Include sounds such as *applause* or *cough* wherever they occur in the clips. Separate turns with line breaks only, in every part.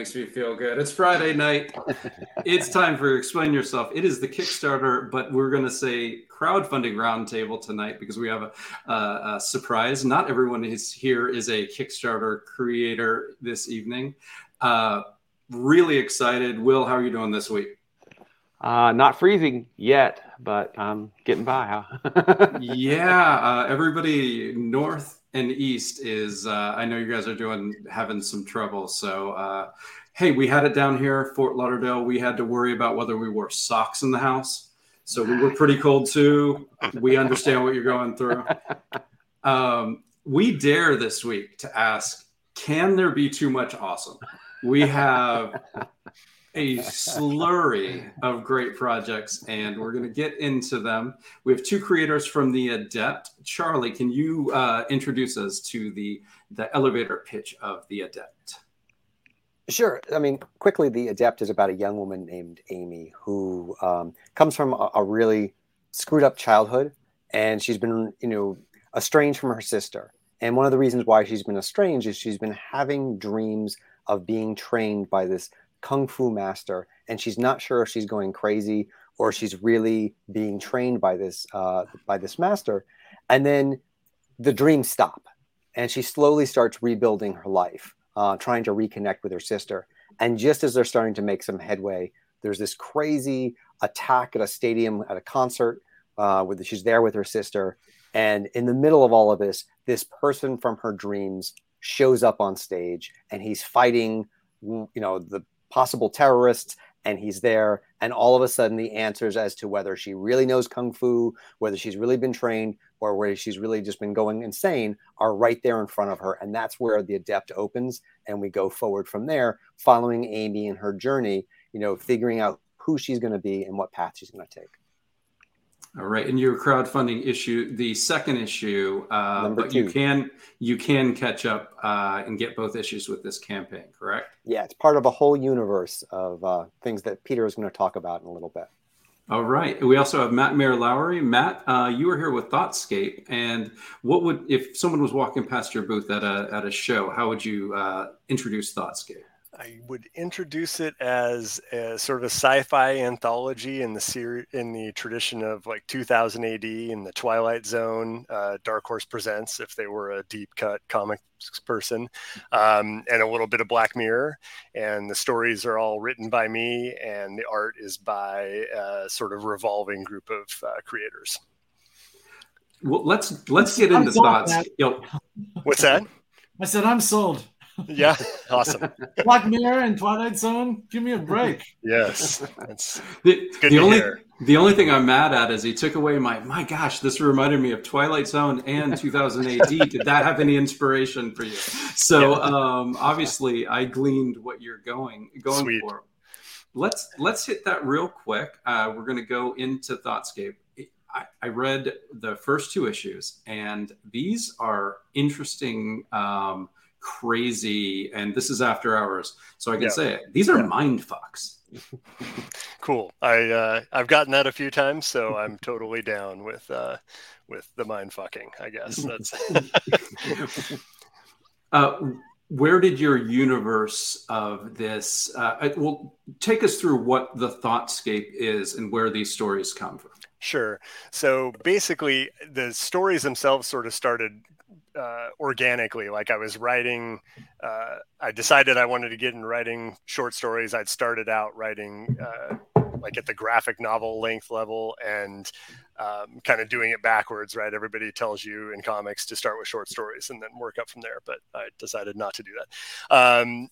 Makes me feel good. It's Friday night. it's time for Explain Yourself. It is the Kickstarter, but we're going to say crowdfunding roundtable tonight because we have a, a, a, surprise. Not everyone is here is a Kickstarter creator this evening. Uh, really excited. Will, how are you doing this week?
Uh, not freezing yet, but I'm getting by.
Huh? *laughs* yeah, uh, everybody north and east is uh, I know you guys are doing having some trouble. So uh, hey, we had it down here, Fort Lauderdale. We had to worry about whether we wore socks in the house. So we were pretty cold too. We understand what you're going through. Um, we dare this week to ask, can there be too much awesome? We have a slurry of great projects, and we're going to get into them. We have two creators from the Adept. Charlie, can you uh, introduce us to the the elevator pitch of the Adept?
Sure. I mean, quickly, the Adept is about a young woman named Amy who um, comes from a, a really screwed up childhood, and she's been, you know, estranged from her sister. And one of the reasons why she's been estranged is she's been having dreams of being trained by this kung fu master, and she's not sure if she's going crazy or she's really being trained by this uh, by this master. And then the dreams stop, and she slowly starts rebuilding her life, uh, trying to reconnect with her sister. And just as they're starting to make some headway, there's this crazy attack at a stadium at a concert. Uh, with she's there with her sister, and in the middle of all of this, this person from her dreams shows up on stage, and he's fighting, you know, the possible terrorists and he's there and all of a sudden the answers as to whether she really knows kung fu whether she's really been trained or whether she's really just been going insane are right there in front of her and that's where the adept opens and we go forward from there following amy and her journey you know figuring out who she's going to be and what path she's going to take
all right, and your crowdfunding issue, the second issue, uh, but two. you can you can catch up uh, and get both issues with this campaign, correct?
Yeah, it's part of a whole universe of uh, things that Peter is going to talk about in a little bit.
All right. We also have Matt Mair Lowery. Matt, uh, you were here with Thoughtscape, and what would if someone was walking past your booth at a at a show? How would you uh, introduce Thoughtscape?
I would introduce it as a sort of a sci-fi anthology in the series in the tradition of like 2000 AD in the Twilight Zone. Uh, Dark Horse presents if they were a deep cut comics person, um, and a little bit of Black Mirror. And the stories are all written by me, and the art is by a sort of revolving group of uh, creators.
Well, let's let's get into thoughts.
What's that?
I said I'm sold *laughs*
yeah, awesome.
Black Mirror and Twilight Zone. Give me a break.
yes, that's *laughs*
the, the only hear. the only thing I'm mad at is he took away my my gosh. This reminded me of Twilight Zone and 2000 AD. *laughs* Did that have any inspiration for you? So yeah. um, obviously, I gleaned what you're going going Sweet. for. Let's let's hit that real quick. Uh, we're going to go into Thoughtscape. I, I read the first two issues, and these are interesting, um, crazy, and this is after hours, so I can
Yeah.
say it. These are
Yeah.
mind fucks. *laughs*
Cool. I uh, I've gotten that a few times, so I'm *laughs* totally down with uh, with the mind fucking. I guess *laughs* that's
Uh, where did your universe of this? Uh, uh, well, take us through what the Thoughtscape is and where these stories come from.
Sure. So basically, the stories themselves sort of started uh, organically. Like I was writing, uh, I decided I wanted to get into writing short stories. I'd started out writing uh, like at the graphic novel length level and um, kind of doing it backwards, right? Everybody tells you in comics to start with short stories and then work up from there, but I decided not to do that. Um,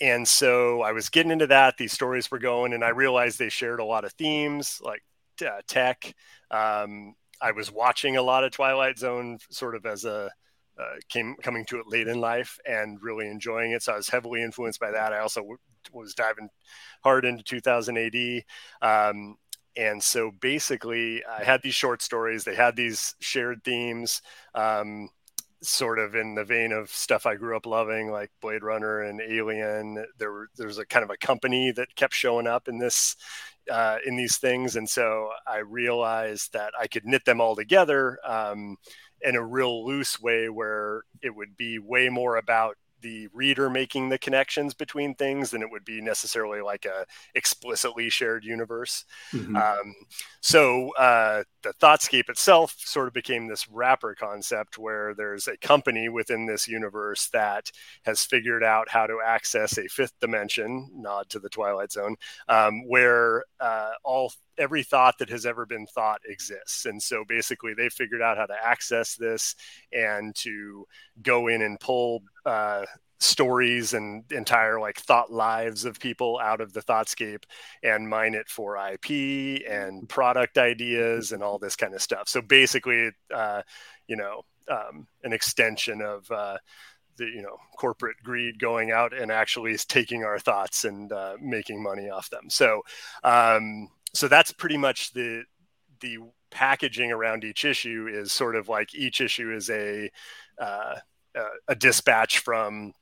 and so I was getting into that. These stories were going, and I realized they shared a lot of themes like uh, tech. Um, I was watching a lot of Twilight Zone, sort of as a uh, came coming to it late in life and really enjoying it. So I was heavily influenced by that. I also w- was diving hard into 2000 AD. Um, and so basically, I had these short stories. They had these shared themes, um, sort of in the vein of stuff I grew up loving, like Blade Runner and Alien. There, there was a kind of a company that kept showing up in this uh, in these things, and so I realized that I could knit them all together um, in a real loose way, where it would be way more about the reader making the connections between things than it would be necessarily like a explicitly shared universe.
Mhm.
Um, so uh, the Thoughtscape itself sort of became this wrapper concept where there's a company within this universe that has figured out how to access a fifth dimension, nod to the Twilight Zone, um, where uh, all every thought that has ever been thought exists. And so basically, they figured out how to access this and to go in and pull. Uh, stories and entire like thought lives of people out of the thoughtscape and mine it for IP and product ideas and all this kind of stuff. So basically, uh, you know, um, an extension of uh, the you know corporate greed going out and actually taking our thoughts and uh, making money off them. So um, so that's pretty much the the packaging around each issue is sort of like each issue is a uh, a, a dispatch from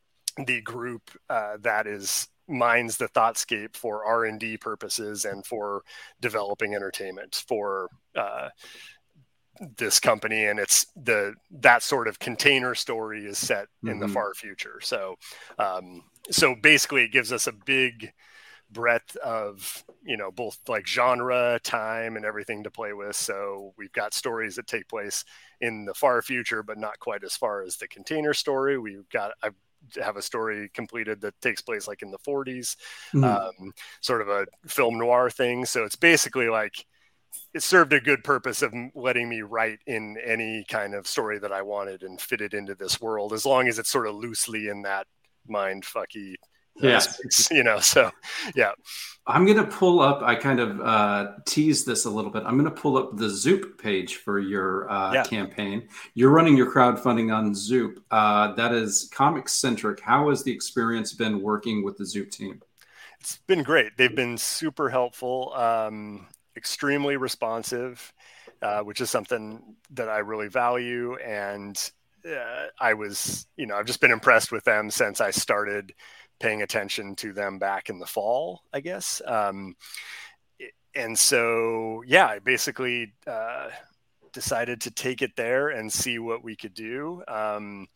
the group uh, that is mines the thoughtscape for r&d purposes and for developing entertainment for uh, this company and it's the that sort of container story is set in the
Mhm.
far future so um, so basically it gives us a big breadth of you know both like genre time and everything to play with. So we've got stories that take place in the far future but not quite as far as the container story. We've got i have a story completed that takes place like in the 40s
Mhm.
um, sort of a film noir thing. So it's basically like it served a good purpose of letting me write in any kind of story that i wanted and fit it into this world as long as it's sort of loosely in that mind fucky
Yeah.
you know so yeah
I'm going to pull up, I kind of uh, teased this a little bit. I'm going to pull up the Zoop page for your uh,
Yeah.
campaign. You're running your crowdfunding on Zoop. Uh, that is comic centric. How has the experience been working with the Zoop team?
it's been great. They've been super helpful, um, extremely responsive, uh, which is something that I really value. And uh, I was, you know, I've just been impressed with them since I started paying attention to them back in the fall, I guess. Um, and so, yeah, I basically uh, decided to take it there and see what we could do. Um,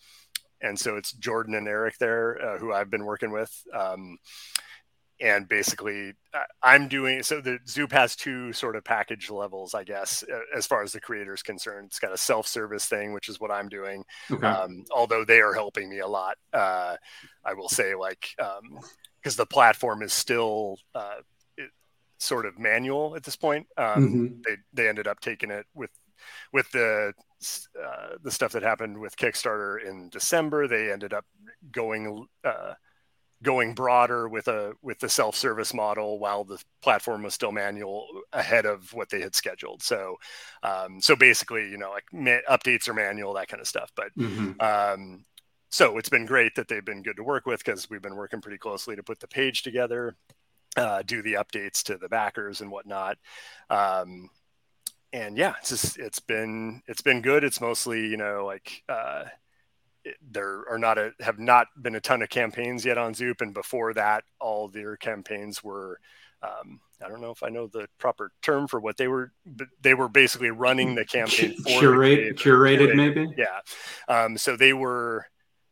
and so it's Jordan and Eric there, uh, who I've been working with. Um, and basically I- i'm doing so the zoop has two sort of package levels i guess uh, as far as the creator is concerned it's got a self-service thing which is what i'm doing
Okay.
um, although they are helping me a lot uh, i will say like because the platform is still uh, it, sort of manual at this point um,
Mhm.
they, they ended up taking it with with the uh, the stuff that happened with kickstarter in december they ended up going uh, going broader with a with the self-service model while the platform was still manual ahead of what they had scheduled so um, so basically you know like ma- updates are manual that kind of stuff but
Mhm.
um, so it's been great that they've been good to work with because we've been working pretty closely to put the page together uh, do the updates to the backers and whatnot um, and yeah, it's just it's been it's been good. It's mostly you know like uh, there are not a have not been a ton of campaigns yet on Zoop, and before that, all their campaigns were. Um, I don't know if I know the proper term for what they were, but they were basically running the campaign for
Curate,
the
curated, curated, maybe.
Yeah. Um, so they were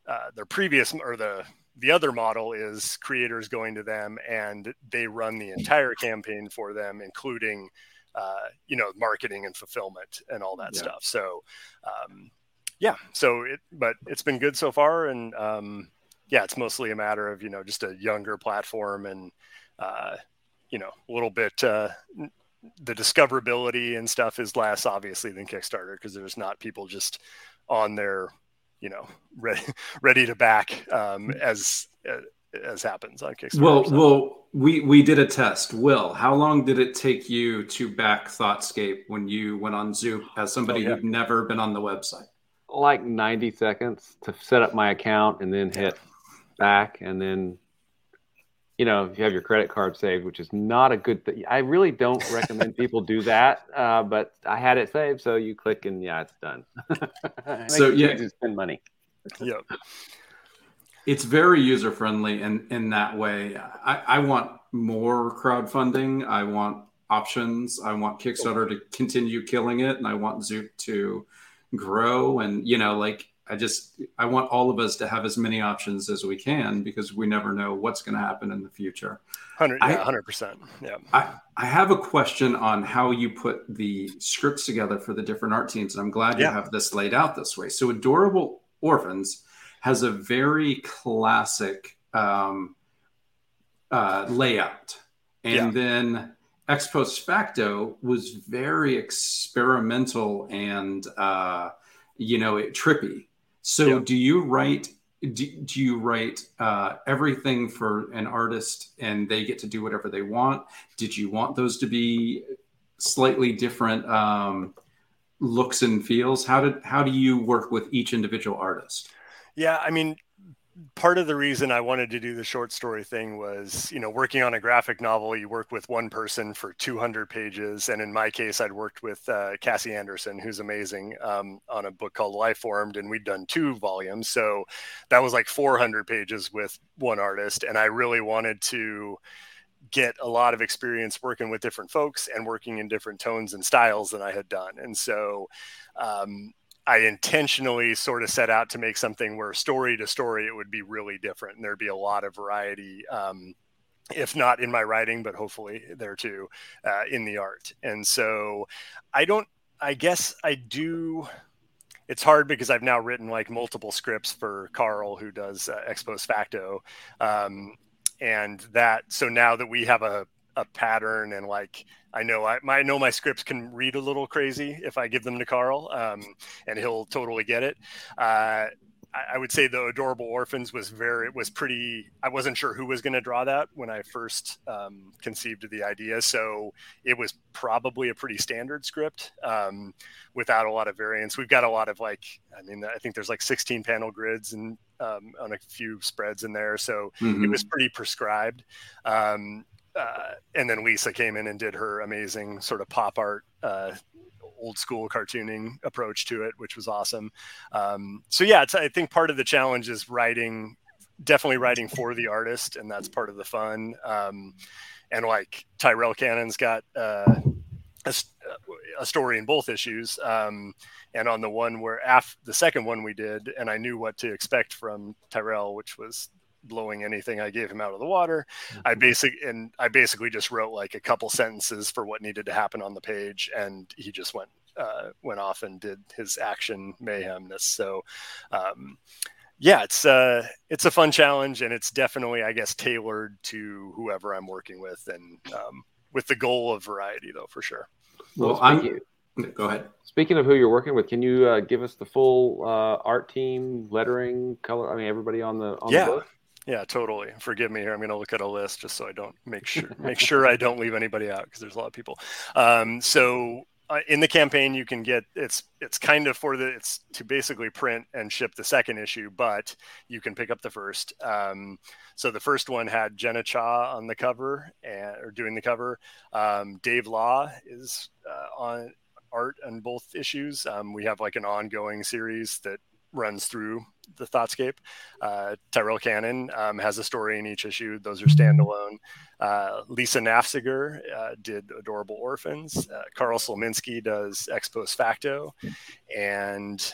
uh, their previous or the the other model is creators going to them and they run the entire campaign for them, including uh, you know marketing and fulfillment and all that yeah. stuff. So um, yeah, so it but it's been good so far, and um, yeah, it's mostly a matter of you know just a younger platform and uh, you know a little bit. Uh, the discoverability and stuff is less obviously than Kickstarter because there's not people just on there you know *laughs* ready ready to back um, as as happens on Kickstarter.
Well, so. well, we we did a test. Will, how long did it take you to back Thoughtscape when you went on Zoop as somebody oh, yeah. who'd never been on the website?
Like ninety seconds to set up my account and then hit back, and then you know if you have your credit card saved, which is not a good thing. I really don't recommend people do that, *laughs* uh, but I had it saved, so you click and yeah, it's done. *laughs*
so yeah,
spend money. *laughs*
yeah
it's very user friendly in in that way. I, I want more crowdfunding. I want options. I want Kickstarter to continue killing it, and I want Zoop to grow. And you know, like I just I want all of us to have as many options as we can because we never know what's going to happen in the future.
Hundred, yeah, hundred percent. Yeah.
I I have a question on how you put the scripts together for the different art teams, and I'm glad you have this laid out this way. So, adorable orphans has a very classic um, uh, layout. And yeah. then ex post facto was very experimental and, uh, you know, it, trippy. So yeah. do you write? Do, do you write uh, everything for an artist and they get to do whatever they want? Did you want those to be slightly different um, looks and feels? How did how do you work with each individual artist?
Yeah, I mean, part of the reason I wanted to do the short story thing was, you know, working on a graphic novel, you work with one person for 200 pages. And in my case, I'd worked with uh, Cassie Anderson, who's amazing, um, on a book called Life Formed, and we'd done two volumes. So that was like 400 pages with one artist. And I really wanted to get a lot of experience working with different folks and working in different tones and styles than I had done. And so, um, I intentionally sort of set out to make something where story to story it would be really different and there'd be a lot of variety. Um, if not in my writing, but hopefully there too uh, in the art. And so I don't, I guess I do. It's hard because I've now written like multiple scripts for Karl, who does uh, ex post facto. Um, and that, so now that we have a, a pattern and like I know I, I, know my scripts can read a little crazy if I give them to Karl, um, and he'll totally get it. Uh, I, I, would say the adorable orphans was very was pretty. I wasn't sure who was going to draw that when I first um, conceived of the idea, so it was probably a pretty standard script um, without a lot of variance. We've got a lot of like, I mean, I think there's like 16 panel grids and um, on a few spreads in there, so mm-hmm. it was pretty prescribed. Um, uh, and then Lisa came in and did her amazing sort of pop art, uh, old school cartooning approach to it, which was awesome. Um, so yeah, I think part of the challenge is writing, definitely writing for the artist, and that's part of the fun. Um, and like Tyrell Cannon's got uh, a, a, story in both issues, um, and on the one where after the second one we did, and I knew what to expect from Tyrell, which was blowing anything I gave him out of the water. Mm-hmm. I basic and I basically just wrote like a couple sentences for what needed to happen on the page, and he just went uh, went off and did his action mayhemness. So, um, yeah, it's uh, it's a fun challenge, and it's definitely I guess tailored to whoever I'm working with, and um, with the goal of variety though for sure.
Well, I'm. Go ahead.
Speaking of who you're working with, can you uh, give us the full uh, art team, lettering, color? I mean, everybody on the on
yeah.
the book.
Yeah, totally. Forgive me here. I'm going to look at a list just so I don't make sure *laughs* make sure I don't leave anybody out because there's a lot of people. Um, so uh, in the campaign, you can get it's it's kind of for the it's to basically print and ship the second issue, but you can pick up the first. Um, so the first one had Jenna Cha on the cover and or doing the cover. Um, Dave Law is uh, on art on both issues. Um, we have like an ongoing series that runs through the Thoughtscape. Uh, Tyrell Cannon um, has a story in each issue. Those are standalone. Uh, Lisa Naffziger uh, did Adorable Orphans. Uh, Karl Slonimsky does Ex Post Facto. And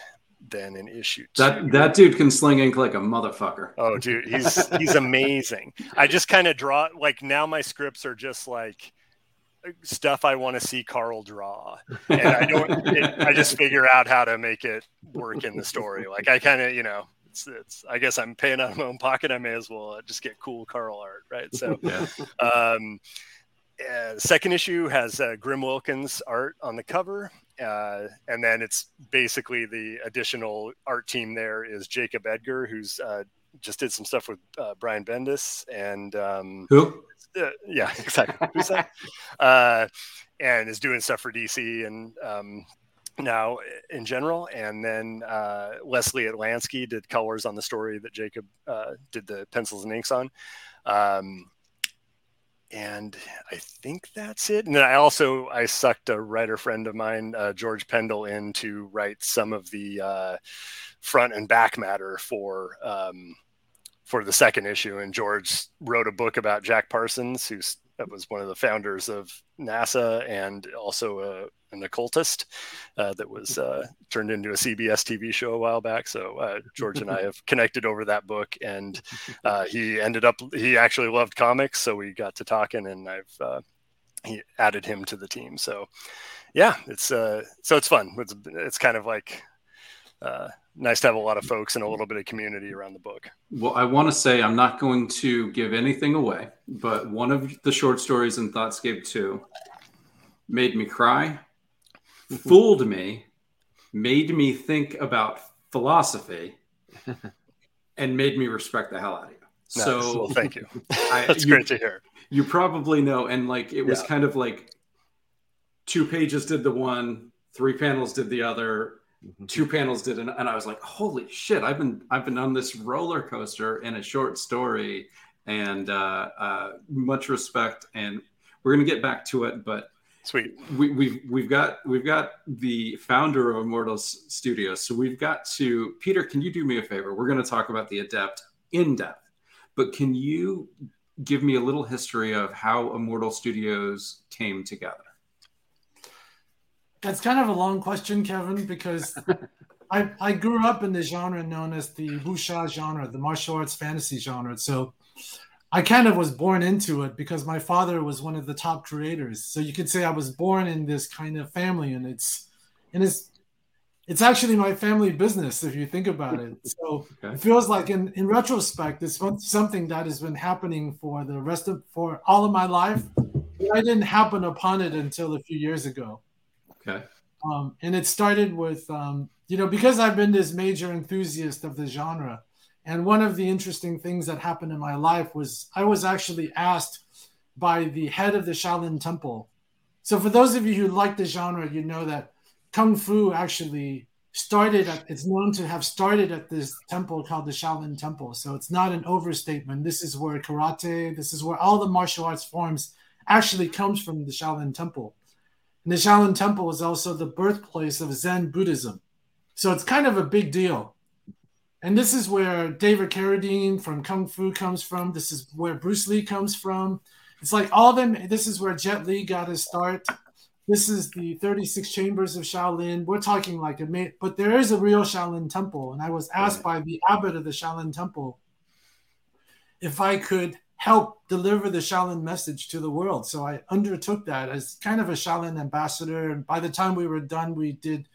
then an issue
two. That that dude can sling ink like a motherfucker.
Oh, dude, he's he's amazing. I just kind of draw like now my scripts are just like stuff I want to see Karl draw, *laughs* and I don't. it, I just figure out how to make it work in the story. Like I kind of, you know, it's, it's. I guess I'm paying out of my own pocket. I may as well just get cool Karl art, right? So, *laughs* yeah. um, uh, second issue has uh, Grim Wilkins art on the cover, uh, and then it's basically the additional art team. There is Jacob Edgar, who's uh, just did some stuff with uh, Brian Bendis and um,
who
uh, yeah, *laughs* exactly. Who's that? uh, and is doing stuff for DC and um, now in general. And then uh, Leslie Atlansky did colors on the story that Jacob uh, did the pencils and inks on. Um, and I think that's it. And then I also I sucked a writer friend of mine, uh, George Pendle, in to write some of the uh, front and back matter for um, for the second issue. And George wrote a book about Jack Parsons, who's that was one of the founders of NASA and also a, an occultist uh, that was uh, turned into a CBS TV show a while back. So uh, George and I have connected over that book, and uh, he ended up he actually loved comics, so we got to talking, and I've uh, he added him to the team. So yeah, it's uh, so it's fun. It's it's kind of like Uh, nice to have a lot of folks and a little bit of community around the book.
Well, I want to say I'm not going to give anything away, but one of the short stories in Thoughtscape 2 made me cry, *laughs* fooled me, made me think about philosophy, *laughs* and made me respect the hell out of you.
Nice. So, well, thank you. *laughs* I, That's you, great to hear.
You probably know, and like it was yeah. kind of like two pages did the one, three panels did the other. Two panels did and, and i was like holy shit i've been i've been on this roller coaster in a short story and uh, uh, much respect and we're going to get back to it but
sweet.
we, we've we've got we've got the founder of immortals studios so we've got to peter can you do me a favor? We're going to talk about the adept in depth but can you give me a little history of how immortal studios came together
that's kind of a long question, Kevin, because *laughs* I, I grew up in the genre known as the wuxia genre, the martial arts fantasy genre. So I kind of was born into it because my father was one of the top creators. So you could say I was born in this kind of family, and it's and it's it's actually my family business if you think about it. *laughs* So okay. it feels like in in retrospect, it's something that has been happening for the rest of for all of my life. I didn't happen upon it until a few years ago.
Okay.
Um, and it started with, um, you know, because I've been this major enthusiast of the genre. And one of the interesting things that happened in my life was I was actually asked by the head of the Shaolin Temple. So, for those of you who like the genre, you know that Kung Fu actually started at, it's known to have started at this temple called the Shaolin Temple. So, it's not an overstatement. This is where karate, this is where all the martial arts forms actually comes from the Shaolin Temple. Shaolin Temple is also the birthplace of Zen Buddhism. So it's kind of a big deal. And this is where David Carradine from Kung Fu comes from. This is where Bruce Lee comes from. It's like all them. This is where Jet Li got his start. This is the 36 chambers of Shaolin. We're talking like a, but there is a real Shaolin temple. And I was asked by the abbot of the Shaolin temple if I could help deliver the Shaolin message to the world. So I undertook that as kind of a Shaolin ambassador. And by the time we were done, we did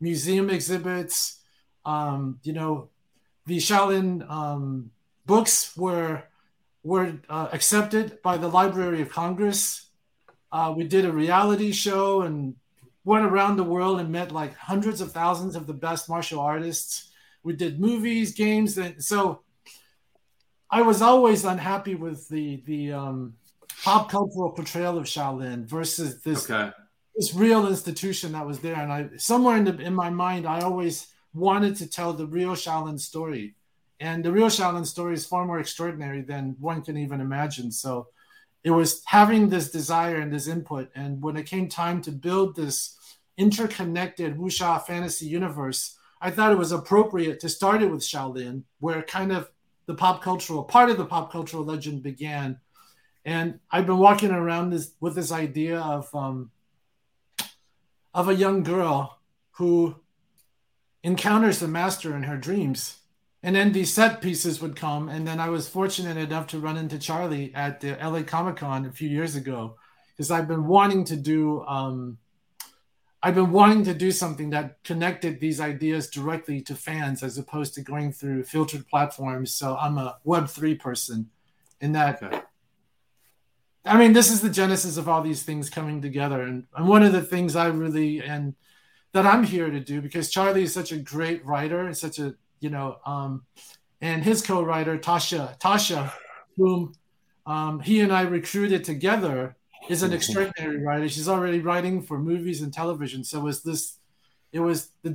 museum exhibits. Um, you know, the Shaolin um, books were were uh, accepted by the Library of Congress. Uh, we did a reality show and went around the world and met like hundreds of thousands of the best martial artists. We did movies, games, and so I was always unhappy with the the um, pop cultural portrayal of Shaolin versus this okay. this real institution that was there. And I somewhere in the, in my mind, I always wanted to tell the real Shaolin story, and the real Shaolin story is far more extraordinary than one can even imagine. So it was having this desire and this input, and when it came time to build this interconnected wuxia fantasy universe, I thought it was appropriate to start it with Shaolin, where kind of the pop cultural part of the pop cultural legend began. And I've been walking around this with this idea of um, of a young girl who encounters the master in her dreams. And then these set pieces would come. And then I was fortunate enough to run into Charlie at the LA Comic Con a few years ago because I've been wanting to do um, I've been wanting to do something that connected these ideas directly to fans as opposed to going through filtered platforms. So I'm a Web3 person in that. Okay. I mean, this is the genesis of all these things coming together. And, and one of the things I really, and that I'm here to do because Charlie is such a great writer and such a, you know, um, and his co-writer, Tasha, Tasha, whom um, he and I recruited together is an *laughs* extraordinary writer. She's already writing for movies and television. So it was this, it was the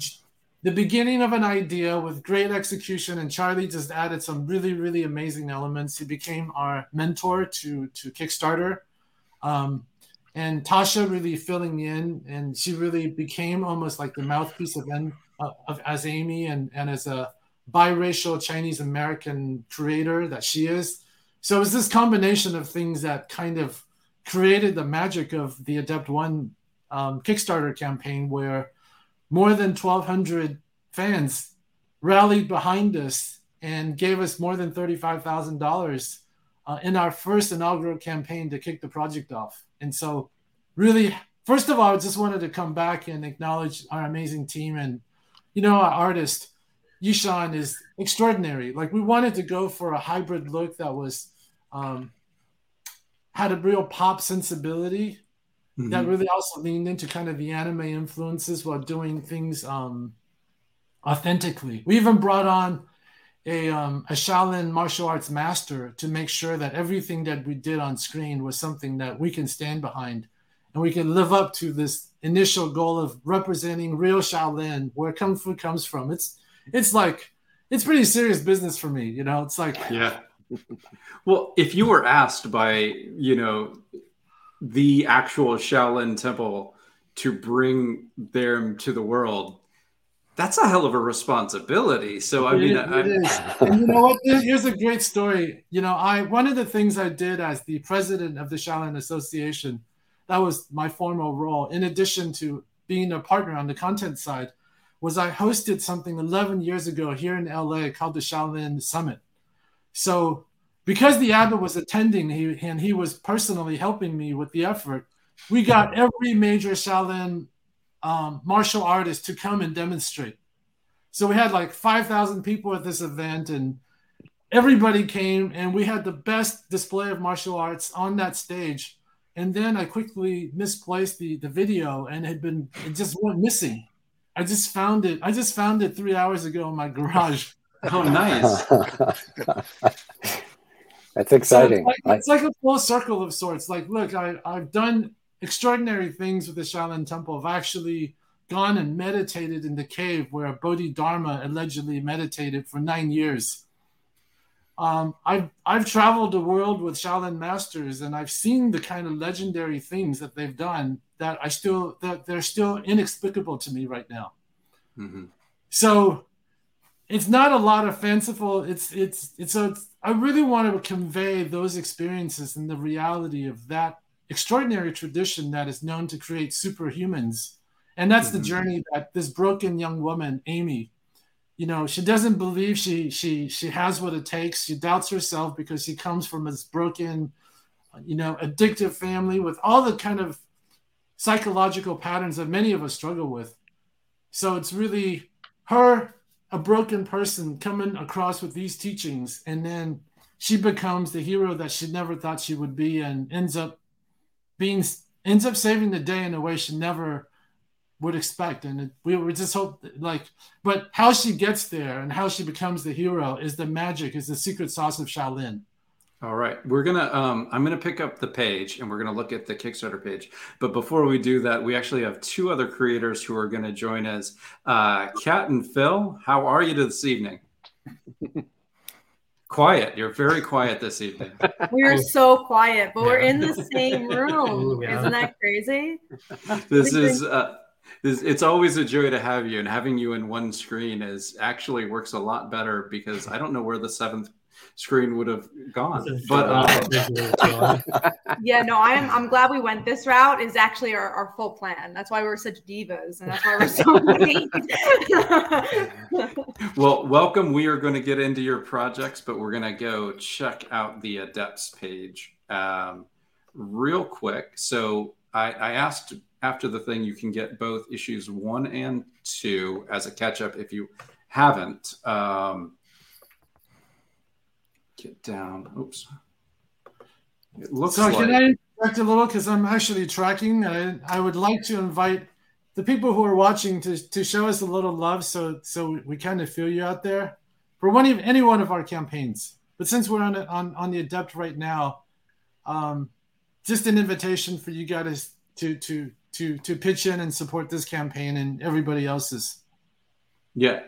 the beginning of an idea with great execution, and Charlie just added some really really amazing elements. He became our mentor to to Kickstarter, um, and Tasha really filling me in, and she really became almost like the mouthpiece of, uh, of as Amy and and as a biracial Chinese American creator that she is. So it was this combination of things that kind of created the magic of the Adept One um, Kickstarter campaign, where more than 1,200 fans rallied behind us and gave us more than $35,000 uh, in our first inaugural campaign to kick the project off. And so, really, first of all, I just wanted to come back and acknowledge our amazing team and, you know, our artist. Yishan is extraordinary. Like we wanted to go for a hybrid look that was um, had a real pop sensibility mm-hmm. that really also leaned into kind of the anime influences while doing things um, authentically. We even brought on a, um, a Shaolin martial arts master to make sure that everything that we did on screen was something that we can stand behind and we can live up to this initial goal of representing real Shaolin, where Kung Fu comes from. It's it's like it's pretty serious business for me, you know. It's like
yeah, well, if you were asked by, you know, the actual Shaolin Temple to bring them to the world, that's a hell of a responsibility. So I mean,
it, it and you know what? Here's a great story. You know, I one of the things I did as the president of the Shaolin Association, that was my formal role. In addition to being a partner on the content side, was I hosted something 11 years ago here in LA called the Shaolin Summit. So because the abbot was attending he, and he was personally helping me with the effort, we got every major Shaolin um, martial artist to come and demonstrate. So we had like 5,000 people at this event and everybody came and we had the best display of martial arts on that stage. And then I quickly misplaced the, the video and had been, it just went missing. I just found it. I just found it three hours ago in my *laughs* garage.
Oh, nice. *laughs*
That's exciting.
So it's, like, it's, like, a full circle of sorts. Like, look, I, I've done extraordinary things with the Shaolin Temple. I've actually gone and meditated in the cave where Bodhidharma allegedly meditated for nine years. Um, I've I've traveled the world with Shaolin masters, and I've seen the kind of legendary things that they've done that I still that they're still inexplicable to me right now. Mm-hmm. So it's not a lot of fanciful. It's it's it's a. I really want to convey those experiences and the reality of that extraordinary tradition that is known to create superhumans, and that's mm-hmm. the journey that this broken young woman, Amy, you know, she doesn't believe she she she has what it takes. She doubts herself because she comes from this broken, you know, addictive family with all the kind of psychological patterns that many of us struggle with. So it's really her a broken person coming across with these teachings and then she becomes the hero that she never thought she would be and ends up being ends up saving the day in a way she never would expect. And it, we were just hope like but how she gets there and how she becomes the hero is the magic is the secret sauce of shaolin
all right, we're gonna. Um, I'm gonna pick up the page and we're gonna look at the Kickstarter page. But before we do that, we actually have two other creators who are gonna join us. Uh, Kat and Phil, how are you this evening? *laughs* quiet. You're very quiet this evening. *laughs*
We're so quiet, but we're in the same room. Yeah. Isn't that crazy? *laughs*
This is. Uh, It's, it's always a joy to have you, and having you in one screen is actually works a lot better because I don't know where the seventh screen would have gone. But uh, *laughs*
yeah, no, I'm I'm glad we went this route. Is actually our, our full plan. That's why we're such divas, and that's why we're so *laughs*
late. well, welcome. We are going to get into your projects, but we're going to go check out the Adepts page um, real quick. So I, I asked after the thing, you can get both issues one and two as a catch up if you haven't. Um, get down. Oops.
It looks so like... can I interject a little because I'm actually tracking. I, I would like to invite the people who are watching to, to show us a little love so so we kind of feel you out there for one of any one of our campaigns. But since we're on on on the adept right now, um, just an invitation for you guys to to to to pitch in and support this campaign and everybody else's.
Yeah,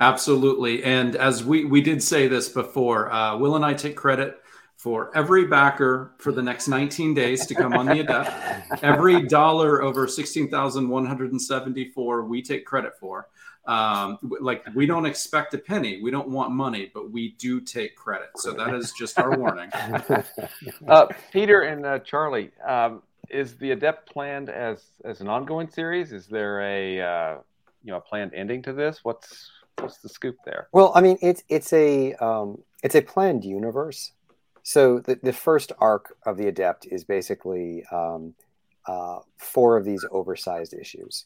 absolutely. And as we we did say this before, uh, Will and I take credit for every backer for the next 19 days to come on the adept. every dollar over 16,174 we take credit for. Um, like we don't expect a penny, we don't want money, but we do take credit. So that is just our warning. *laughs*
Uh, Peter and uh, Charlie, um, is the Adept planned as as an ongoing series? Is there a uh, you know a planned ending to this? What's what's the scoop there?
Well, I mean, it's it's a um, it's a planned universe. So the, the first arc of the Adept is basically um, uh, four of these oversized issues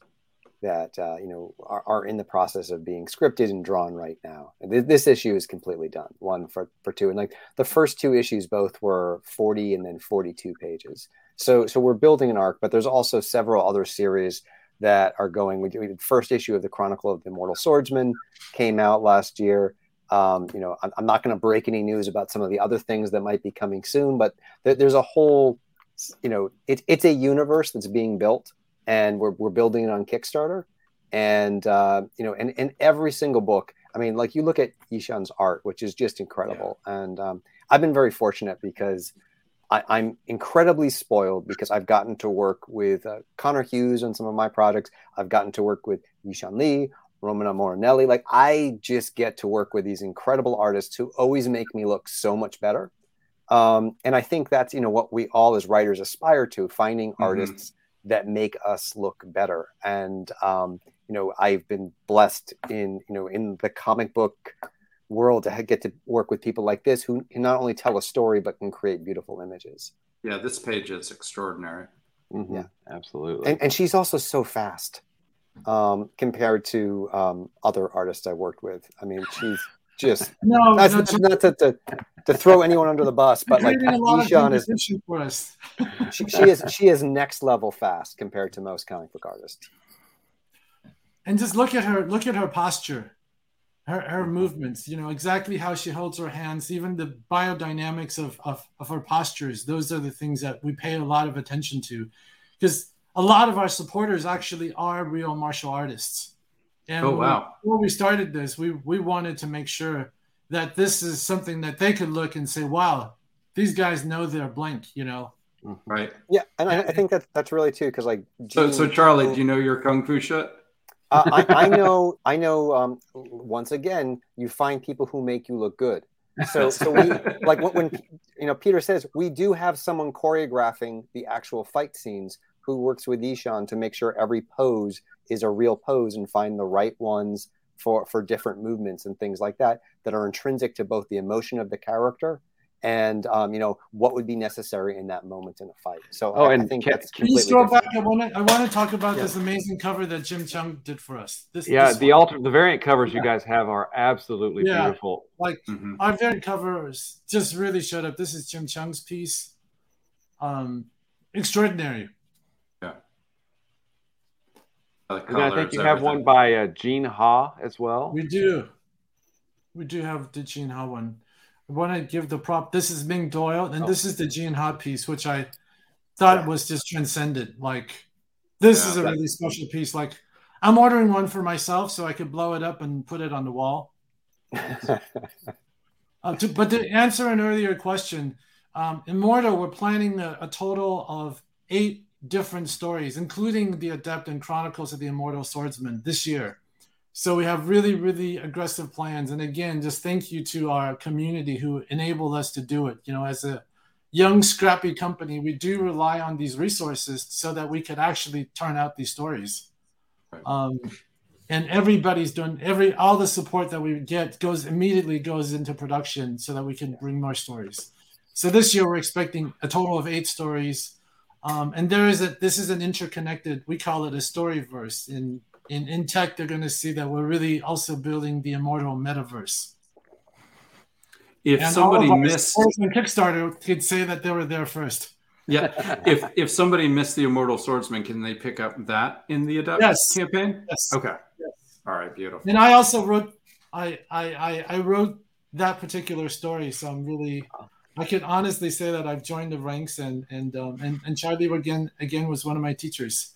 that uh, you know are, are, in the process of being scripted and drawn right now. Th- this issue is completely done. One for for two, and like the first two issues both were forty and then forty two pages. So so we're building an arc, but there's also several other series that are going. We, did first issue of the Chronicle of the Immortal Swordsman came out last year. Um, you know, I'm, I'm not going to break any news about some of the other things that might be coming soon, but th- there's a whole, you know, it, it's a universe that's being built, and we're we're building it on Kickstarter, and uh, you know, and and every single book. I mean, like you look at Yishan's art, which is just incredible, yeah. and um, I've been very fortunate because I, am incredibly spoiled because I've gotten to work with uh, Conor Hughes on some of my projects. I've gotten to work with Yishan Li, Romana Morinelli. Like I just get to work with these incredible artists who always make me look so much better. Um, and I think that's you know what we all as writers aspire to: finding mm-hmm. artists that make us look better. And um, you know, I've been blessed in you know in the comic book world to get to work with people like this who can not only tell a story but can create beautiful images.
Yeah, this page is extraordinary.
Mm-hmm. Yeah, absolutely.
And, and, she's also so fast um, compared to um, other artists I worked with. I mean, she's just *laughs* no, that's, no, not to, to, to, throw anyone under the bus, but like Yishan is for us. *laughs* she, she is she is next level fast compared to most comic book artists.
And just look at her look at her posture her, her movements, you know, exactly how she holds her hands, even the biodynamics of, of, of her postures. Those are the things that we pay a lot of attention to because a lot of our supporters actually are real martial artists. And
oh, wow.
before we started this, we, we wanted to make sure that this is something that they could look and say, wow, these guys know their blank, you know? Mm-hmm.
Right.
Yeah. And I, I think that that's really too, because like,
Gene, so, so Charlie, do you know your Kung Fu shit?
Uh, I, *laughs* I, know, I know. Um, once again, you find people who make you look good. So, so we like when, when you know Peter says we do have someone choreographing the actual fight scenes who works with Yishan to make sure every pose is a real pose and find the right ones for for different movements and things like that that are intrinsic to both the emotion of the character and um, you know what would be necessary in that moment in a fight. So oh, I, and I think can, that's
can you scroll back? I want to I want to talk about yeah. this amazing cover that Jim Cheung did for us. This,
yeah, this the one. alter the variant covers you guys have are absolutely yeah. beautiful.
Like mm-hmm. our variant covers just really showed up. This is Jim Cheung's piece. Um, extraordinary.
Yeah.
And I think you have everything. one by uh, Gene Ha as well.
We do. We do have the Gene Ha one. I want to give the prop. This is Ming Doyle, and oh. this is the Gene Hot piece, which I thought yeah. was just transcendent. Like, this yeah, is a really special piece. Like, I'm ordering one for myself so I could blow it up and put it on the wall. *laughs* uh, to, but to answer an earlier question, um, Immortal, we're planning a, a total of eight different stories, including the Adept and Chronicles of the Immortal Swordsman this year. So we have really, really aggressive plans. And again, just thank you to our community who enabled us to do it. You know, as a young, scrappy company, we do rely on these resources so that we could actually turn out these stories. Um, and everybody's doing every all the support that we get goes immediately goes into production so that we can bring more stories. So this year we're expecting a total of eight stories. Um, and there is a this is an interconnected, we call it a story verse in in, in tech, they're going to see that we're really also building the immortal metaverse.
If
And
somebody missed,
on Kickstarter could say that they were there first.
yeah, *laughs* if if somebody missed the Immortal Swordsman, can they pick up that in the Adept
Yes.
campaign?
Yes.
Okay. All right. Beautiful.
And I also wrote, I, I, I, I wrote that particular story, so I'm really, I can honestly say that I've joined the ranks, and and um, and, and Charlie again again was one of my teachers.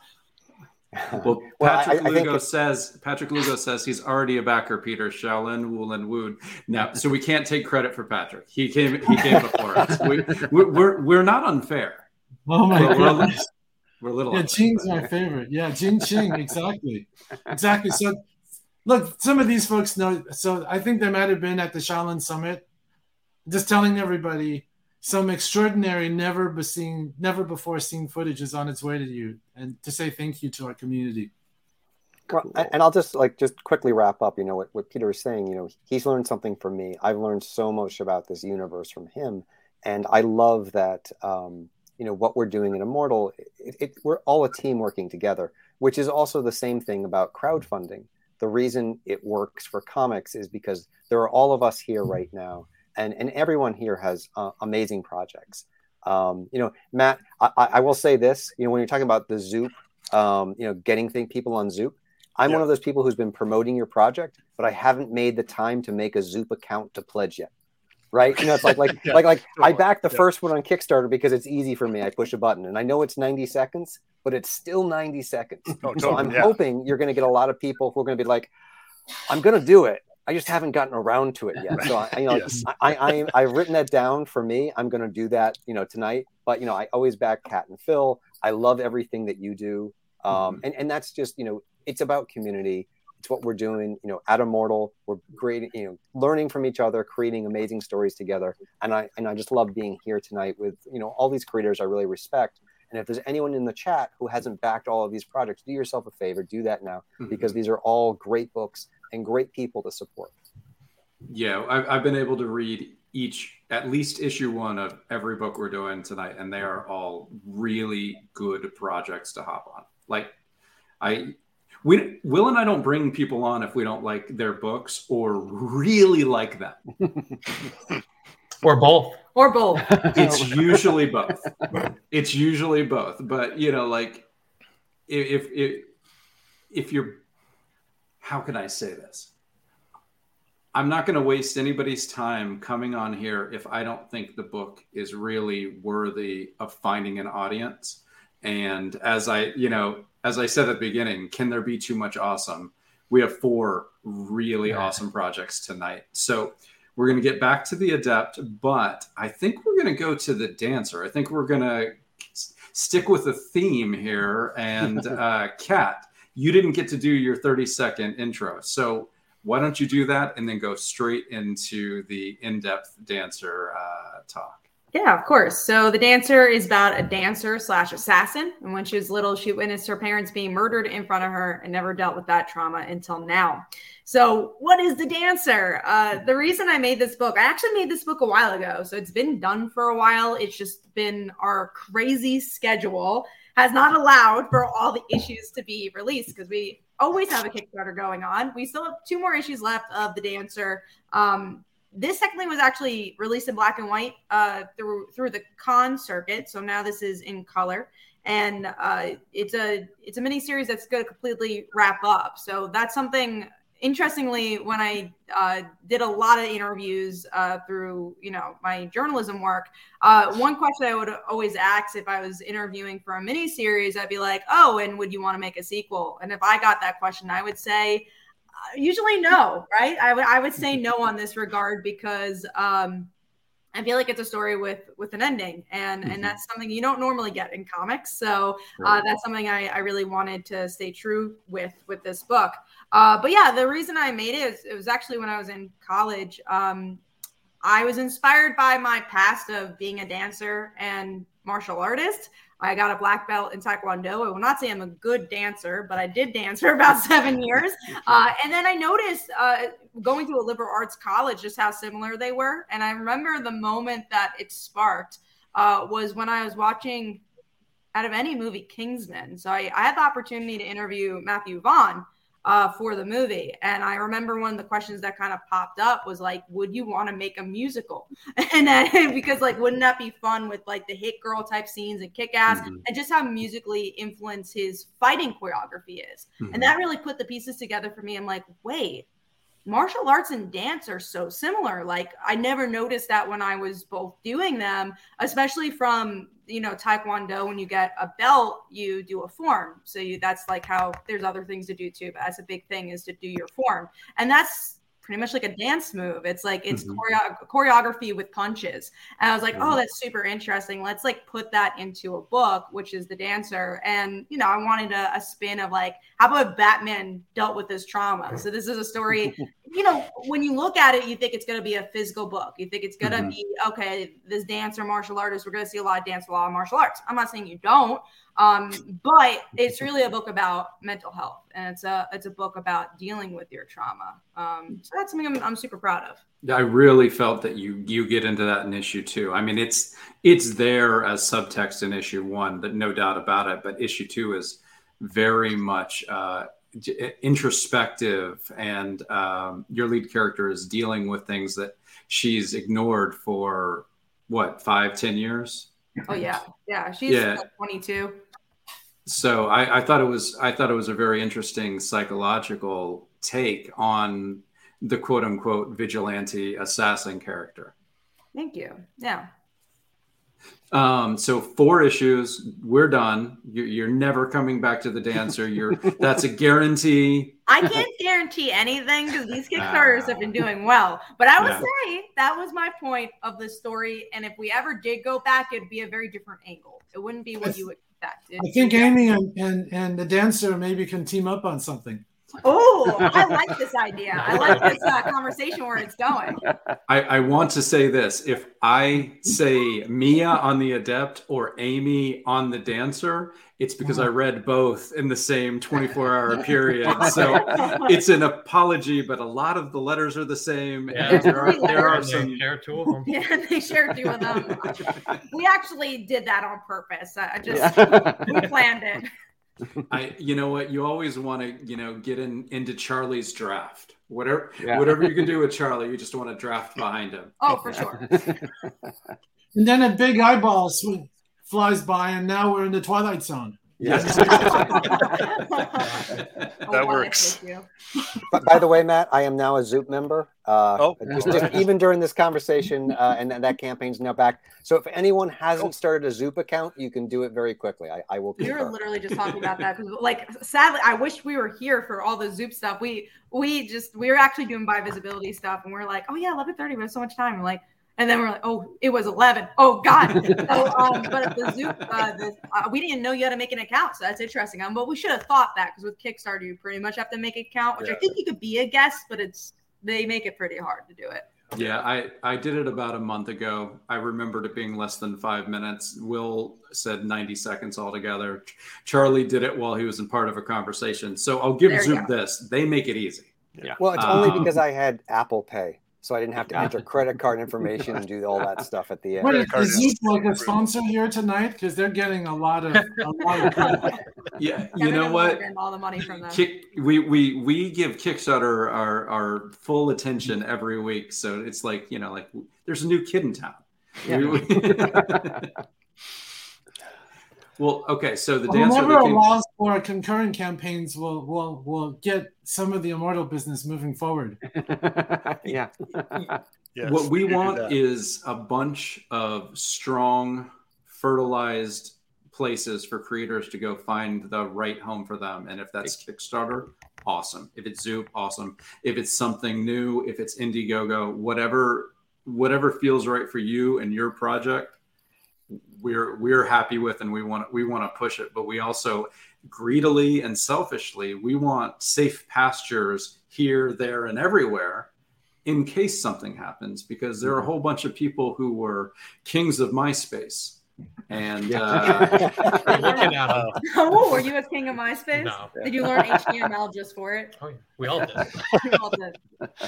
Well, *laughs*
Well, I-
Patrick
I think
Lugo says Patrick Lugo says he's already a backer. Peter Shaolin Woolen Wood. Now, so we can't take credit for Patrick. He came. He came before us. We, we're, we're we're not unfair.
Oh my
We're, we're, a,
god!
we're a little.
Yeah,
unfair,
Jing's my favorite. Yeah, Jing Ching, exactly, exactly. So, look, some of these folks know. So I think they might have been at the Shaolin Summit, just telling everybody some extraordinary, never seen, never before seen footage is on its way to you, and to say thank you to our community.
And I'll just like just quickly wrap up. You know what, what Peter is saying. You know, he's learned something from me. I've learned so much about this universe from him, and I love that. Um, you know what we're doing in Immortal. It, it, we're all a team working together, which is also the same thing about crowdfunding. The reason it works for comics is because there are all of us here right now, and and everyone here has uh, amazing projects. Um, you know, Matt, I, I will say this. You know, when you're talking about the Zoop, um, you know, getting thing, people on Zoop. I'm
Yeah.
one of those people who's been promoting your project, but I haven't made the time to make a Zoop account to pledge yet. Right? You know, it's like like *laughs*
Yeah,
like like I backed the
Yeah.
first one on Kickstarter because it's easy for me. I push a button, and I know it's 90 seconds, but it's still 90 seconds. *laughs*
Oh,
So I'm hoping you're going to get a lot of people who are going to be like, "I'm going to do it. I just haven't gotten around to it yet." So I, you *laughs* know,
Yes.
I, I I've written that down for me. I'm going to do that, you know, tonight. But you know, I always back Kat and Phil. I love everything that you do, um, and and that's just you know, it's about community. It's what we're doing, you know, at Immortal. We're creating, you know, learning from each other, creating amazing stories together. And I and I just love being here tonight with you know all these creators I really respect. And if there's anyone in the chat who hasn't backed all of these projects, do yourself a favor, do that now
Mhm.
because these are all great books and great people to support.
Yeah, I've, I've been able to read each, at least issue one of every book we're doing tonight, and they are all really good projects to hop on. Like, I, we, Will and I don't bring people on if we don't like their books or really like them. *laughs*
or both.
Or both. *laughs*
It's usually both. It's usually both. But you know, like, if if if you're, how can I say this? I'm not going to waste anybody's time coming on here if I don't think the book is really worthy of finding an audience. And as I, you know, as I said at the beginning, can there be too much awesome? We have four really
Yeah.
awesome projects tonight. So we're going to get back to the adept, but I think we're going to go to the dancer. I think we're going to stick with the theme here. And *laughs* uh, Kat, you didn't get to do your 30 second intro. So why don't you do that and then go straight into the in-depth dancer uh, talk?
Yeah, of course. So the dancer is about a dancer slash assassin. And when she was little, she witnessed her parents being murdered in front of her and never dealt with that trauma until now. So, what is the dancer? Uh, the reason I made this book, I actually made this book a while ago. So, it's been done for a while. It's just been our crazy schedule has not allowed for all the issues to be released because we always have a Kickstarter going on. We still have two more issues left of the dancer. Um, this technically was actually released in black and white uh, through through the con circuit. So now this is in color, and uh, it's a it's a mini series that's going to completely wrap up. So that's something. Interestingly, when I uh, did a lot of interviews uh, through you know my journalism work, uh, one question I would always ask if I was interviewing for a mini series, I'd be like, "Oh, and would you want to make a sequel?" And if I got that question, I would say, usually no right i would i would say no on this regard because um I feel like it's a story with with an ending, and
Mhm.
and that's something you don't normally get in comics. So uh, that's something I, I really wanted to stay true with with this book. Uh, but yeah, the reason I made it is it was actually when I was in college. Um, I was inspired by my past of being a dancer and martial artist. I got a black belt in Taekwondo. I will not say I'm a good dancer, but I did dance for *laughs* about seven years. Uh, and then I noticed uh, going to a liberal arts college just how similar they were. And I remember the moment that it sparked uh, was when I was watching, out of any movie, Kingsman. So I, I had the opportunity to interview Matthew Vaughn uh, for the movie. And I remember one of the questions that kind of popped up was like, would you want to make a musical? *laughs* And then, *laughs* because like, wouldn't that be fun with like the hit girl type scenes and kick ass
Mhm.
and just how musically influenced his fighting choreography is?
Mhm.
And that really put the pieces together for me. I'm like, wait, martial arts and dance are so similar. Like I never noticed that when I was both doing them, especially from you know taekwondo. When you get a belt, you do a form. So you that's like how there's other things to do too. But that's a big thing is to do your form, and that's pretty much like a dance move. It's like it's
Mhm.
choreo- choreography with punches. And I was like, oh, that's super interesting. Let's like put that into a book, which is the dancer. And you know, I wanted a, a spin of like, how about Batman dealt with this trauma? So this is a story. *laughs* you know, when you look at it, you think it's going to be a physical book. You think it's going to
Mhm.
be okay. This dancer, martial artist, we're going to see a lot of dance, a lot of martial arts. I'm not saying you don't, um, but it's really a book about mental health, and it's a it's a book about dealing with your trauma. Um, so that's something I'm, I'm super proud of.
I really felt that you you get into that in issue two. I mean, it's it's there as subtext in issue one, but no doubt about it. But issue two is very much uh, introspective, and um, your lead character is dealing with things that she's ignored for what five, ten years.
Oh yeah, yeah. She's
Yeah.
like 22.
So I, I thought it was I thought it was a very interesting psychological take on the quote unquote vigilante assassin character.
Thank you. Yeah.
Um, so four issues, we're done. You're, you're never coming back to the dancer. You're *laughs* that's a guarantee.
I can't guarantee anything because these Kickstarters have been doing well. But I would
Yeah.
say that was my point of the story. And if we ever did go back, it'd be a very different angle. It wouldn't be what you would expect.
I think Amy and, and, and the dancer maybe can team up on something.
Oh, I like this idea. I like this uh, conversation where it's going. *laughs*
I, I want to say this: if I say Mia on the adept or Amy on the dancer, it's because I uh-huh. read both in the same 24-hour *laughs* period. *laughs* So it's an apology, but a lot of the letters are the same,
Yeah.
and there are there are
They
some.
share two of them. *laughs*
Yeah, they shared two of them. We actually did that on purpose. I I just we planned it.
I, you know what? You always want to, you know, get in into Charlie's draft. Whatever,
Yeah.
whatever you can do with Charlie, you just want to draft behind him.
Oh, for sure.
And then a big eyeball sw- flies by, and now we're in the Twilight Zone.
Yes. *laughs*
That works.
But by the way, Matt, I am now a Zoop member. Uh,
Oh.
just, just even during this conversation, uh, and, and that campaign's now back. So if anyone hasn't started a Zoop account, you can do it very quickly. I, I will.
We were
concur.
literally just talking about that because, like, sadly, I wish we were here for all the Zoop stuff. We we just we were actually doing by visibility stuff, and we are like, oh yeah, eleven thirty. We have so much time. We're like, and then we're like, oh, it was eleven. Oh God. *laughs* so, um, but at the Zoop, uh, the, uh, we didn't know you had to make an account, so that's interesting. Um, but we should have thought that because with Kickstarter, you pretty much have to make an account, which I think you could be a guest, but it's they make it pretty hard to do it.
Yeah, I, I did it about a month ago. I remembered it being less than five minutes. Will said 90 seconds altogether. Charlie did it while he was in part of a conversation. So I'll give
There
Zoom this. They make it easy. Yeah.
Well, it's only
Um,
because I had Apple Pay, so I didn't have to enter credit card information and do all that stuff at the end.
Wait,
Credit card
is
is-
Zoop like a sponsor here tonight? Because they're getting a lot of a lot of *laughs* credit.
Yeah, you
Kevin
know what?
All the money from them.
Kick, we, we we give Kickstarter our, our full attention every week. So it's like, you know, like there's a new kid in town.
Yeah. *laughs* *laughs*
We- we- well, okay. So the dancer
Whoever
came,
allows for concurrent campaigns will will will get some of the immortal business moving forward. *laughs*
yeah.
Yes,
what we want is a bunch of strong, fertilized places for creators to go find the right home for them. And if that's Kickstarter, awesome. If it's Zoop, awesome. If it's something new, if it's Indiegogo, whatever whatever feels right for you and your project, we're we're happy with, and we want we want to push it. But we also greedily and selfishly we want safe pastures here, there, and everywhere in case something happens because there are a whole bunch of people who were kings of MySpace. And *laughs* uh,
Looking at 'em.
oh, were you a king of MySpace?
No.
Did you learn HTML just for it?
Oh, yeah. We all did.
We all did.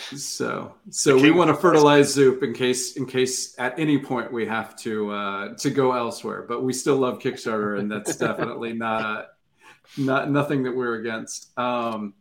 *laughs*
so so we want to fertilize Zoop in case in case at any point we have to uh, to go elsewhere. But we still love Kickstarter, and that's *laughs* definitely not a, not nothing that we're against. Um,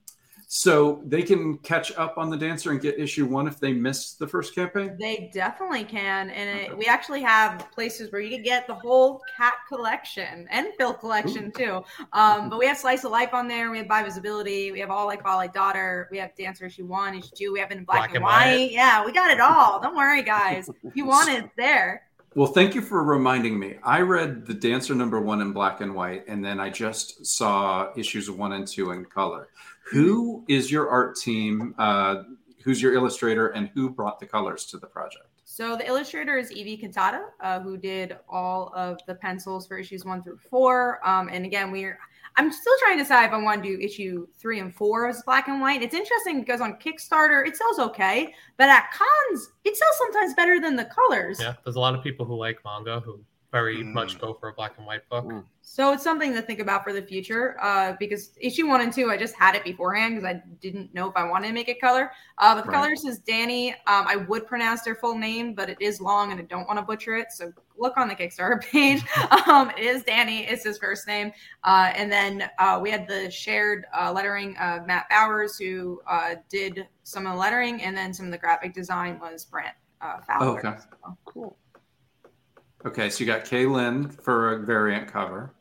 so they can catch up on the dancer and get issue one if they missed the first campaign.
They definitely can, and
Okay.
it, we actually have places where you can get the whole cat collection and Phil collection too. Um, but we have Slice of Life on there. We have Bi Visibility. We have All Like All Like Daughter. We have Dancer Issue One, Issue Two. We have it in black,
Black
and,
and
white.
white.
Yeah, we got it all. Don't worry, guys. *laughs* If you want it, it's there.
Well, thank you for reminding me. I read the Dancer number one in black and white, and then I just saw issues one and two in color. Who is your art team? Uh, who's your illustrator, and who brought the colors to the project?
So the illustrator is Evie Cantata, uh, who did all of the pencils for issues one through four. Um, and again, we're I'm still trying to decide if I want to do issue three and four as black and white. It's interesting because on Kickstarter it sells okay, but at cons it sells sometimes better than the colors.
Yeah, there's a lot of people who like manga who very
Mm.
much go for a black and white book.
Mm.
So it's something to think about for the future. Uh, because issue one and two, I just had it beforehand because I didn't know if I wanted to make it color. Uh, but the
Right.
colorist is Danny. Um, I would pronounce their full name, but it is long and I don't want to butcher it. So look on the Kickstarter *laughs* page. *laughs* um, it is Danny. It's his first name. Uh, and then uh, we had the shared uh, lettering of Matt Bowers, who uh, did some of the lettering, and then some of the graphic design was Brant uh, Fowler.
Okay.
So-
Cool.
Okay, so you got Kaylin for a variant cover,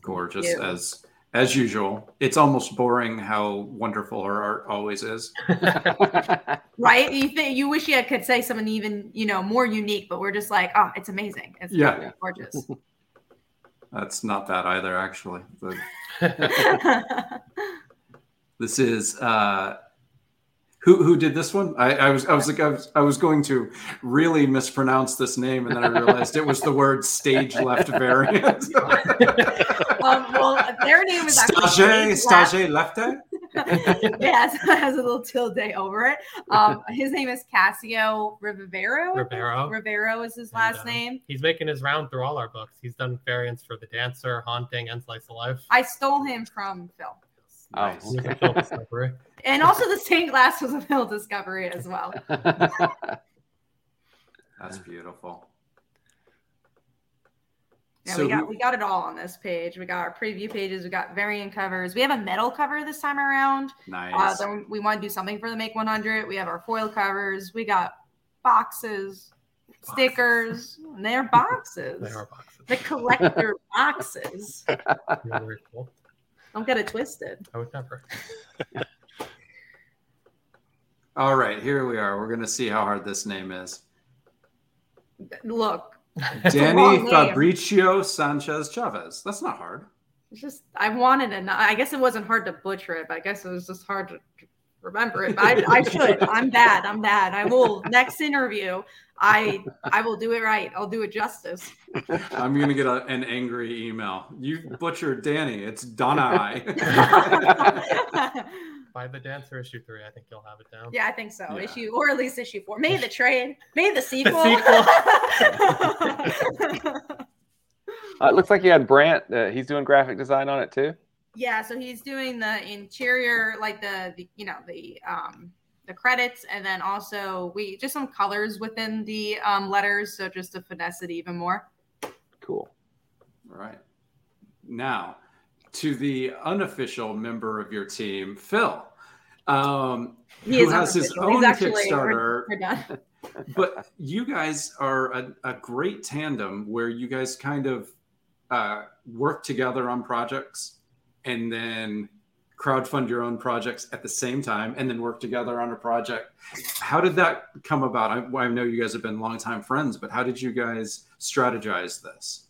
gorgeous
you.
as as usual. It's almost boring how wonderful her art always is. *laughs*
right? You think you wish you could say something even you know more unique, but we're just like, oh, it's amazing. It's
Yeah.
gorgeous. *laughs*
That's not bad either, actually. The- *laughs* this is uh, who who did this one? I, I was I was like I was, I was going to really mispronounce this name, and then I realized it was the word stage left variant. *laughs*
um, well, their name is actually
Stage
Stage Left.
stage lefte. *laughs*
yes, it has a little tilde over it. Um, his name is Casio Rivero.
Rivero.
Rivero is his
And,
last
um,
name.
He's making his round through all our books. He's done variants for The Dancer, Haunting, and Slice of Life.
I stole him from Phil.
Oh,
Nice.
He
okay.
Phil discovery.
And also the stained glass was a Phil discovery as well. *laughs*
That's beautiful.
Yeah,
So
we got
who-
we got it all on this page. We got our preview pages. We got variant covers. We have a metal cover this time around. Uh,
Nice.
we want to do something for the Make 100. We have our foil covers. We got boxes, stickers. And they're boxes.
They are boxes.
The collector boxes. *laughs*
Very cool.
Don't get it twisted.
I would never. *laughs*
All right, here we are. We're going to see how hard this name is.
Look,
Danny
long name.
Fabricio Sanchez Chavez. That's not hard.
it's just I wanted to. I guess it wasn't hard to butcher it. But I guess it was just hard to remember it. But I, I should. I'm bad. I'm bad. I will next interview. I I will do it right. I'll do it justice. *laughs*
I'm going to get a, an angry email. You butchered Danny. It's Donna. *laughs* *laughs*
By The dance Dancer issue three, I think you'll have it down.
Yeah, I think so.
Yeah.
Issue or at least issue four. Maybe the *laughs* trade. Maybe the *laughs* sequel.
Uh, it looks like you had Brant. Uh, he's doing graphic design on it too.
yeah, so he's doing the interior, like the, the you know the um the credits, and then also we just some colors within the um letters, so just to finesse it even more.
Cool.
right. Now, to the unofficial member of your team, Phil, um,
He
who
is
has his
unofficial. He's
own
actually-
Kickstarter.
We're, we're *laughs*
but you guys are a, a great tandem where you guys kind of uh, work together on projects and then crowdfund your own projects at the same time and then work together on a project. How did that come about? I, I know you guys have been longtime friends but how did you guys strategize this?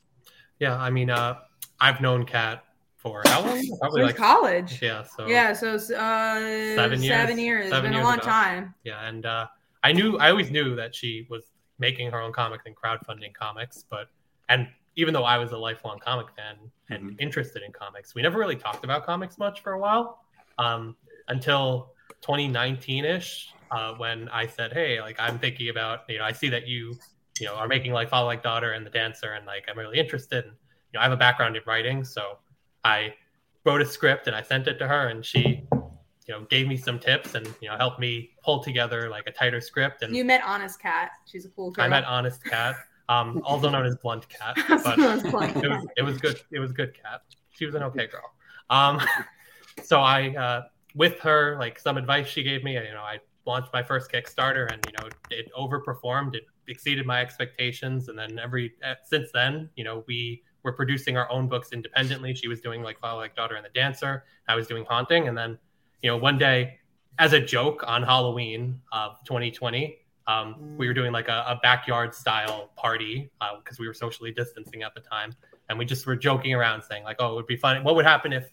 Yeah, I mean, uh, I've known Kat for how long? *laughs* Probably
Since
like
college.
yeah, so
Yeah, so uh,
Seven years?
Seven years. It's
Seven
been
years
a long
ago.
time.
yeah, and uh, I knew I always knew that she was making her own comics and crowdfunding comics. But and even though I was a lifelong comic fan and
Mhm.
interested in comics, we never really talked about comics much for a while um, until 2019 ish, uh, when I said, "Hey, like I'm thinking about you know I see that you you know are making like Father Like Daughter and The Dancer, and like I'm really interested. And you know I have a background in writing, so I wrote a script and I sent it to her, and she you know gave me some tips and you know helped me pull together like a tighter script and
You met Honest Kat. She's a cool girl.
I met Honest Kat, um, *laughs* also known as Blunt
Kat, *laughs*
but
known as Blunt
it was it was good. It was good cat. She was an okay girl. Um, *laughs* so I, uh, with her, like some advice she gave me, you know, I launched my first Kickstarter, and you know, it overperformed. It exceeded my expectations, and then every uh, since then, you know, we were producing our own books independently. She was doing like Father Like Daughter and the Dancer. I was doing Haunting, and then, you know, one day, as a joke on Halloween of 2020. Um, we were doing like a, a backyard style party because we were socially distancing at the time and we just were joking around saying like oh it would be fun what would happen if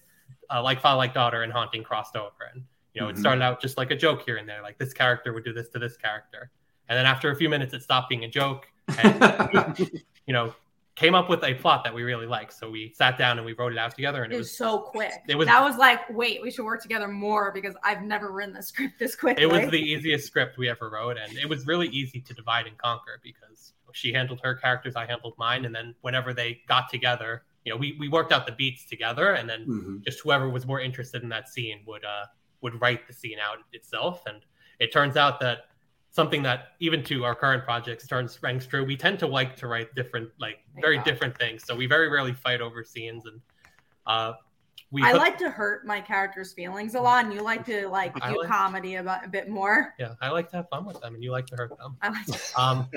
uh, like father like daughter and haunting crossed over and you know
Mhm.
it started out just like a joke here and there like this character would do this to this character and then after a few minutes it stopped being a joke and *laughs* you know came up with a plot that we really liked so we sat down and we wrote it out together and
It
it
was
was
so quick.
it was-
that was like, wait, we should work together more because I've never written the script this quickly.
it was the easiest script we ever wrote and it was really easy to divide and conquer because she handled her characters i handled mine and then whenever they got together you know we, we worked out the beats together and then
Mhm.
just whoever was more interested in that scene would uh would write the scene out itself and it turns out that something that even to our current projects turns rings true we tend to like to write different like very
Yeah.
different things so we very rarely fight over scenes and uh we
I
put-
like to hurt my character's feelings a lot, and you like to like do
like-
comedy about a bit more.
yeah i like to have fun with them and you like to hurt them
I like to, *laughs*
Um,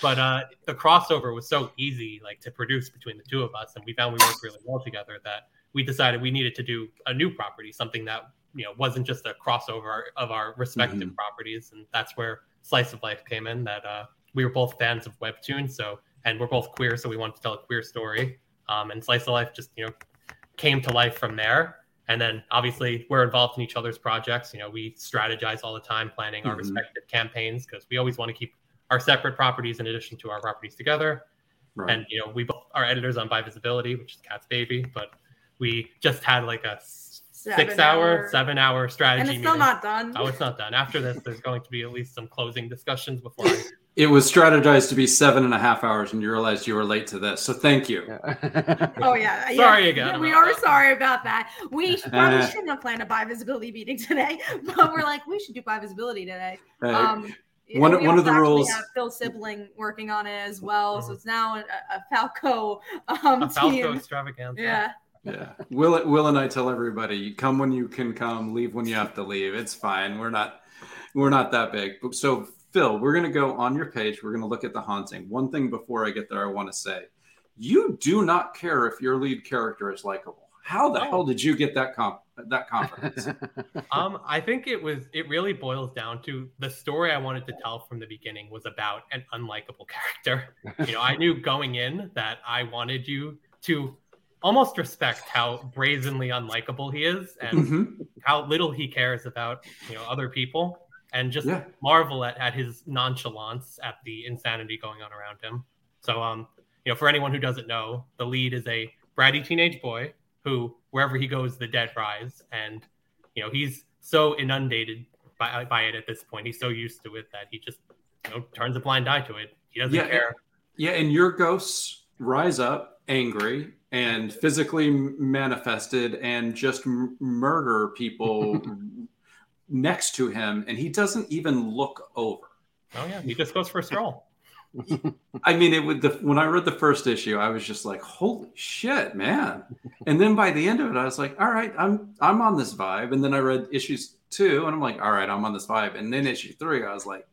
but uh, the crossover was so easy, like to produce between the two of us, and we found we worked really well together. That we decided we needed to do a new property, something that you know wasn't just a crossover of our respective
Mhm.
properties, and that's where Slice of Life came in. That uh, we were both fans of webtoons, so and we're both queer, so we wanted to tell a queer story. Um, and Slice of Life just you know came to life from there. And then obviously we're involved in each other's projects. You know, we strategize all the time, planning our
Mhm.
respective campaigns because we always want to keep our separate properties in addition to our properties together.
Right.
And you know, we both are editors on Bi Visibility, which is Kat's baby, but we just had like a six hour,
hour-
seven hour strategy
and it's still
meeting.
not done.
Oh, it's not done. After this, there's going to be at least some closing discussions before. I, *laughs*
It was strategized to be seven and a half hours, and you realized you were late to this. So thank you. *laughs*
Oh yeah, *laughs* yeah.
Sorry again
We are
that.
sorry about that. We sh- probably
Uh.
shouldn't have planned a buy visibility meeting today, but we're like, we should do buy visibility today. Um, you
one-
know, we
one of the
actually
rules-
have Phil Sibling working on it as well,
Mm-hmm.
so it's now a, a Falco um,
a Falco
team.
extravaganza.
Yeah,
yeah. Will Will and I tell everybody, you come when you can come, leave when you have to leave. It's fine. We're not we're not that big. But- So Phil, we're gonna go on your page. We're gonna look at the haunting. One thing before I get there, I want to say, you do not care if your lead character is likable. How the
Oh.
hell did you get that comp that confidence? *laughs*
Um, I think it was. It really boils down to the story I wanted to tell from the beginning was about an unlikable *laughs* character. You know, I knew going in that I wanted you to almost respect how brazenly unlikable he is and
Mhm.
how little he cares about you know other people, and just
Yeah.
marvel at, at his nonchalance at the insanity going on around him. So, um, you know, for anyone who doesn't know, the lead is a bratty teenage boy who, wherever he goes, the dead rise, and you know he's so inundated by, by it at this point. He's so used to it that he just you know turns a blind eye to it. He doesn't
Yeah,
care.
Yeah, and your ghosts rise up angry and physically manifested and just m- murder people *laughs* next to him, and he doesn't even look over.
Oh yeah, he just goes for a stroll. *laughs*
I mean, it would. The, when I read the first issue, I was just like, "Holy shit, man!" And then by the end of it, I was like, "All right, I'm I'm on this vibe." And then I read issues two, and I'm like, "All right, I'm on this vibe." And then issue three, I was like,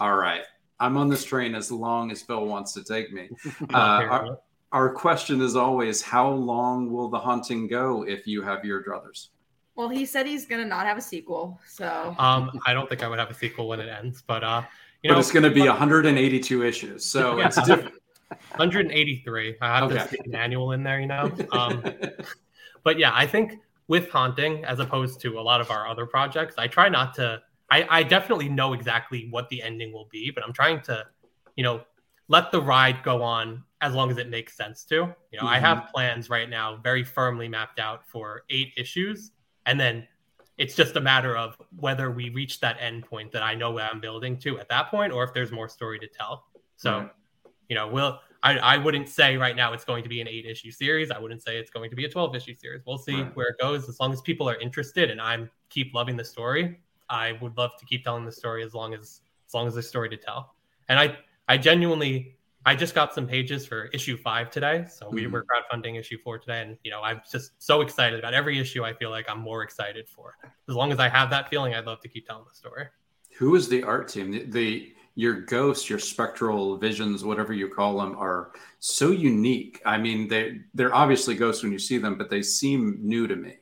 "All right, I'm on this train as long as Phil wants to take me." *laughs* Uh, our, our question is always, how long will the haunting go if you have your druthers?
well, he said he's gonna not have a sequel, so
Um, I don't think I would have a sequel when it ends, but uh, you
but
know,
it's going to be 182 issues, so
Yeah.
it's different. *laughs*
183. I have to
Okay.
stick an annual in there, you know. Um, *laughs* but yeah, I think with haunting, as opposed to a lot of our other projects, I try not to. I, I definitely know exactly what the ending will be, but I'm trying to you know, let the ride go on as long as it makes sense to. You know, I mm-hmm. have plans right now very firmly mapped out for eight issues, and then it's just a matter of whether we reach that end point that I know what I'm building to at that point, or if there's more story to tell. So,
Right.
you know, we'll. I, I wouldn't say right now it's going to be an eight issue series. I wouldn't say it's going to be a 12 issue series. We'll see
Right.
where it goes. As long as people are interested and I'm keep loving the story, I would love to keep telling the story as long as as long as there's story to tell. And I I genuinely I just got some pages for issue five today. So we
Mhm.
were crowdfunding issue four today. And you know, I'm just so excited about every issue I feel like I'm more excited for. As long as I have that feeling, I'd love to keep telling the story.
Who is the art team? The, the your ghosts, your spectral visions, whatever you call them, are so unique. I mean, they they're obviously ghosts when you see them, but they seem new to me.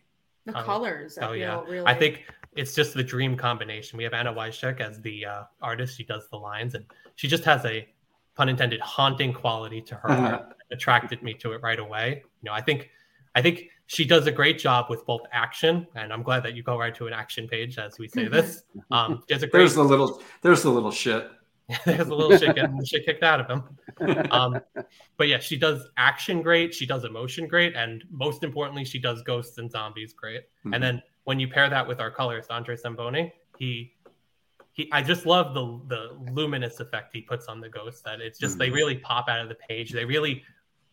The
Oh,
colors. I
Oh
feel
yeah,
really.
I think it's just the dream combination. We have Anna Wyshek as the uh, artist. She does the lines, and she just has a pun intended haunting quality to her that attracted me to it right away. You know, I think I think she does a great job with both action, and I'm glad that you go right to an action page as we say this. *laughs* Um, she has a great
There's the little there's the little shit. *laughs*
there's a little shit getting the shit kicked out of him. *laughs* Um, but yeah, she does action great. She does emotion great, and most importantly, she does ghosts and zombies great.
Mhm.
And then when you pair that with our colorist Andre Samboni, he he I just love the the luminous effect he puts on the ghosts. That it's just they really pop out of the page. They really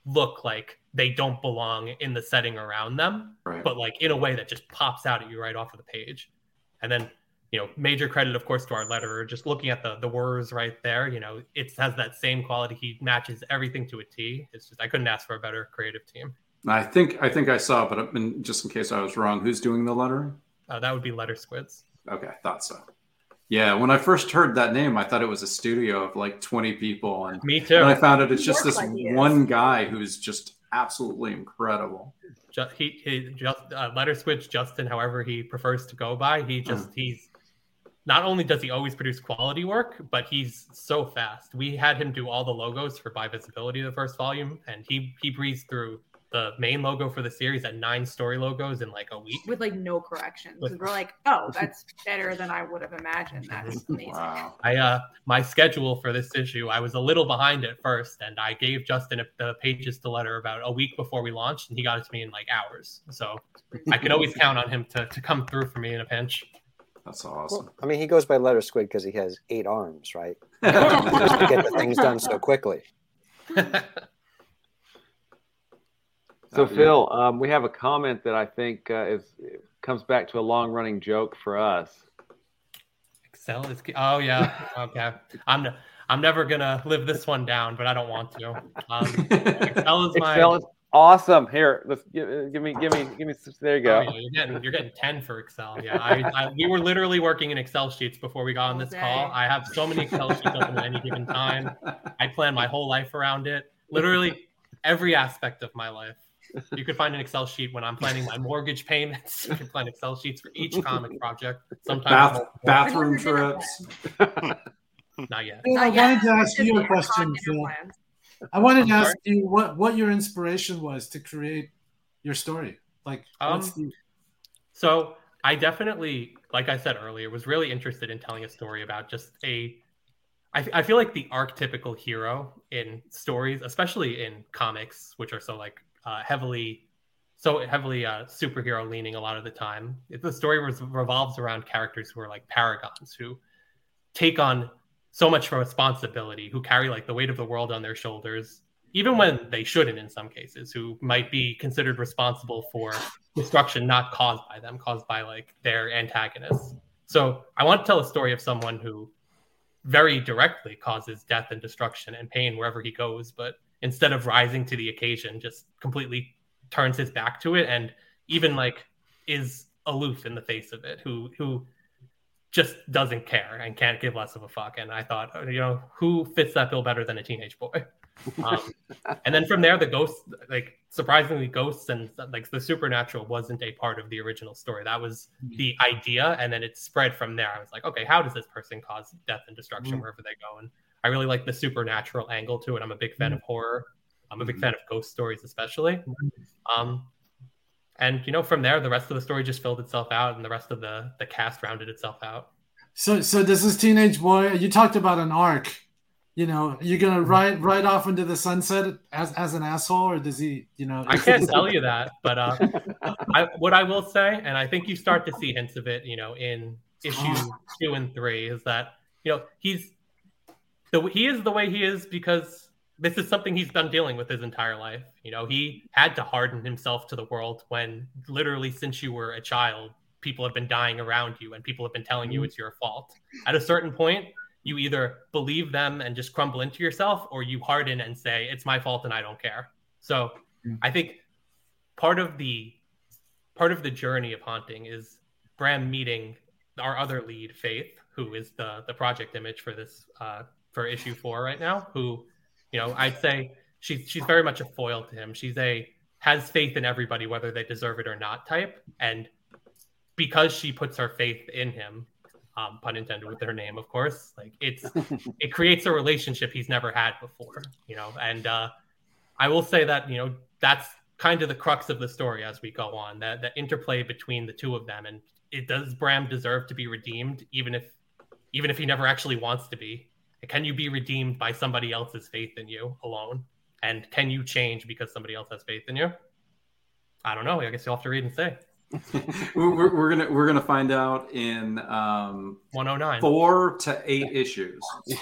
look like they don't belong in the setting around them
Right.
but like in a way that just pops out at you right off of the page. And then, you know, major credit, of course, to our letterer. Just looking at the the words right there, you know, it has that same quality. He matches everything to a T. It's just I couldn't ask for a better creative team.
I think I think I saw, but I mean, just in case I was wrong, who's doing the lettering?
Uh, that would be Letter Squids.
Okay, I thought so. Yeah, when I first heard that name, I thought it was a studio of like 20 people, and
Me
then I found out it's just this
like he is.
one guy who's just absolutely incredible.
Just, he, he just uh, Letter switch Justin, however he prefers to go by. He just he's not only does he always produce quality work, but he's so fast. We had him do all the logos for Bi Visibility, the first volume, and he he breezed through the main logo for the series at nine story logos in like a week.
with like no corrections.
With-
We're like, oh, that's better than I would have imagined. That's *laughs* amazing.
Wow.
I uh my schedule for this issue, I was a little behind at first, and I gave Justin a, the pages to letter about a week before we launched, and he got it to me in like hours. So I can always count on him to, to come through for me in a pinch.
That's awesome.
Well, I mean, he goes by Letter Squid because he has eight arms, right? *laughs* To get the things done so quickly. *laughs*
So
Uh, yeah.
Phil, um, we have a comment that I think uh, is comes back to a long running joke for us.
Excel is oh yeah okay. I'm n- I'm never gonna live this one down, but I don't want to. Um, Excel is my
Excel is awesome. Here, let's give, give me, give me, give me. There you
Oh,
go.
yeah, you're getting you're getting ten for Excel. Yeah, I, I we were literally working in Excel sheets before we got on this call. I have so many Excel sheets open at any given time. I plan my whole life around it. Literally every aspect of my life. You could find an Excel sheet when I'm planning my mortgage payments. You can find Excel sheets for each comic project. Sometimes
Bath, bathroom
When's your dinner
trips. *laughs*
not yet.
Phil, I
yet.
wanted to ask you a question, Phil. I wanted to
I'm
ask you what what your inspiration was to create your story. Like, what's
Um,
the
So I definitely, like I said earlier, was really interested in telling a story about just a. I, I feel like the archetypical hero in stories, especially in comics, which are so like uh, heavily, so heavily uh, superhero leaning a lot of the time. It, the story res- revolves around characters who are like paragons who take on so much responsibility, who carry like the weight of the world on their shoulders, even when they shouldn't in some cases, who might be considered responsible for destruction not caused by them, caused by like their antagonists. So I want to tell a story of someone who very directly causes death and destruction and pain wherever he goes, but instead of rising to the occasion, just completely turns his back to it and even like is aloof in the face of it, who who just doesn't care and can't give less of a fuck. And I thought, you know, who fits that bill better than a teenage boy? *laughs* Um, and then from there, the ghosts, like surprisingly, ghosts and like the supernatural wasn't a part of the original story. That was the idea, and then it spread from there. I was like, okay, how does this person cause death and destruction
Mm.
wherever they go? And I really like the supernatural angle to it. I'm a big fan of horror. I'm a big
Mhm.
fan of ghost stories, especially. Um, and you know, from there, the rest of the story just filled itself out, and the rest of the the cast rounded itself out.
so so does this teenage boy you talked about an arc you know, you're gonna ride ride off into the sunset as as an asshole, or does he, you know?
I can't tell you *laughs* that, but uh, I, what I will say, and I think you start to see hints of it, you know, in issue two and three, is that you know he's the he is the way he is because this is something he's been dealing with his entire life. You know, he had to harden himself to the world when literally since you were a child, people have been dying around you and people have been telling you it's your fault. At a certain point, you either believe them and just crumble into yourself or you harden and say it's my fault and I don't care. So, I think part of the part of the journey of haunting is Bram meeting our other lead, Faith, who is the the project image for this uh, for issue four right now. Who, you know, I'd say she's she's very much a foil to him. She's a has faith in everybody, whether they deserve it or not type, and because she puts her faith in him, um, pun intended with her name, of course, like it's *laughs* it creates a relationship he's never had before, you know. And uh, I will say that you know that's kind of the crux of the story as we go on that that interplay between the two of them and it does Bram deserve to be redeemed even if even if he never actually wants to be can you be redeemed by somebody else's faith in you alone and can you change because somebody else has faith in you I don't know I guess you'll have to read and say *laughs*
we're, we're, we're gonna we're gonna find out in um,
109
four to eight issues. *laughs*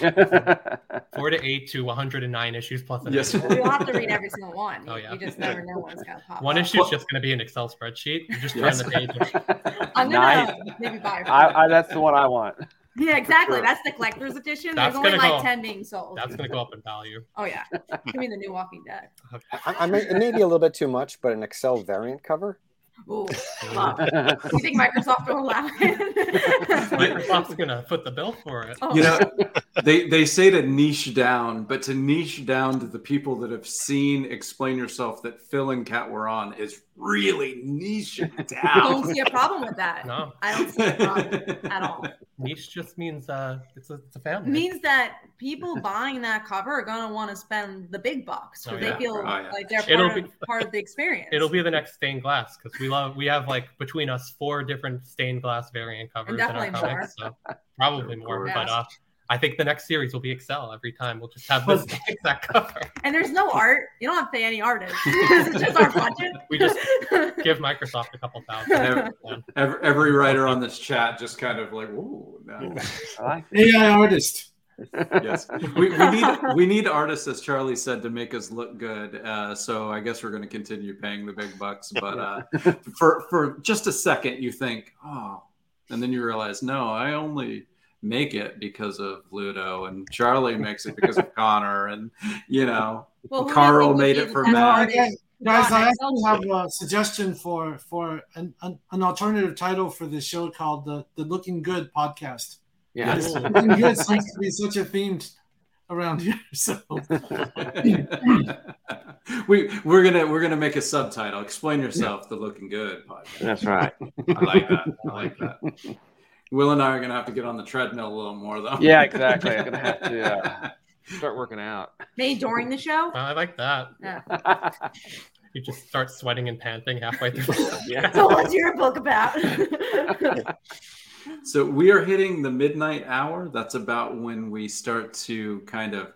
four to eight to 109 issues plus an
Yes.
issue.
You'll have to read every single one.
Oh, yeah.
You just never know what's gonna pop.
One
up.
issue is just going to be an Excel spreadsheet. You just
Yes.
turn the page. *laughs*
I'm
nice.
gonna maybe buy. it.
I, I, that's the one I want.
Yeah, exactly.
sure.
That's the collector's edition.
That's
There's only like
go-
ten being sold.
That's going to go up in value.
Oh yeah, give me the new Walking Dead.
I, I may, it may be a little bit too much, but an Excel variant cover.
Ooh, *laughs* you think Microsoft will allow it? *laughs*
Microsoft's going to foot the bill for it.
Oh.
You know, they they say to niche down, but to niche down to the people that have seen "Explain Yourself" that Phil and Kat were on is really niche
I *laughs* don't see a problem with that.
No,
I don't see a problem *laughs* at all.
niche just means uh, it's a it's a family.
means that people *laughs* buying that cover are gonna want to spend the big bucks because
Oh,
they feel
Oh, yeah.
like they're
It'll
part,
be-
of, part of the experience.
It'll be the next stained glass because we love we have like between us four different stained glass variant covers in our
definitely
comics, so probably more.
Yeah.
But uh, I think the next series will be Excel every time. We'll just have this *laughs* *laughs* exact cover.
and there's no art. You don't have to pay any artists. *laughs* it's just our budget.
We just give Microsoft a couple thousand.
Every, every, every writer on this chat just kind of like, "Ooh, no."
AI artist.
yes we, we need we need artists as charlie said to make us look good uh, so i guess we're going to continue paying the big bucks but uh, for for just a second you think oh and then you realize no i only make it because of ludo and charlie makes it because of *laughs* Conor and you know
Well, Karl
made it for
the
Matt.
artist?
Guys, I
Yeah,
actually have a suggestion for for an, an, an alternative title for this show called the the Looking Good podcast.
yeah.
Because Looking Good seems to be such a theme around here. *laughs* So *laughs*
we we're gonna we're gonna make a subtitle explain yourself the looking good podcast
That's right.
i like that i like that will and i are gonna have to get on the treadmill a little more though
Yeah, exactly. I'm gonna have to uh, *laughs* start working out.
Maybe during the show.
I like that.
Yeah.
You just start sweating and panting halfway through. *laughs*
yeah.
So what's your book about? *laughs*
So we are hitting the midnight hour. That's about when we start to kind of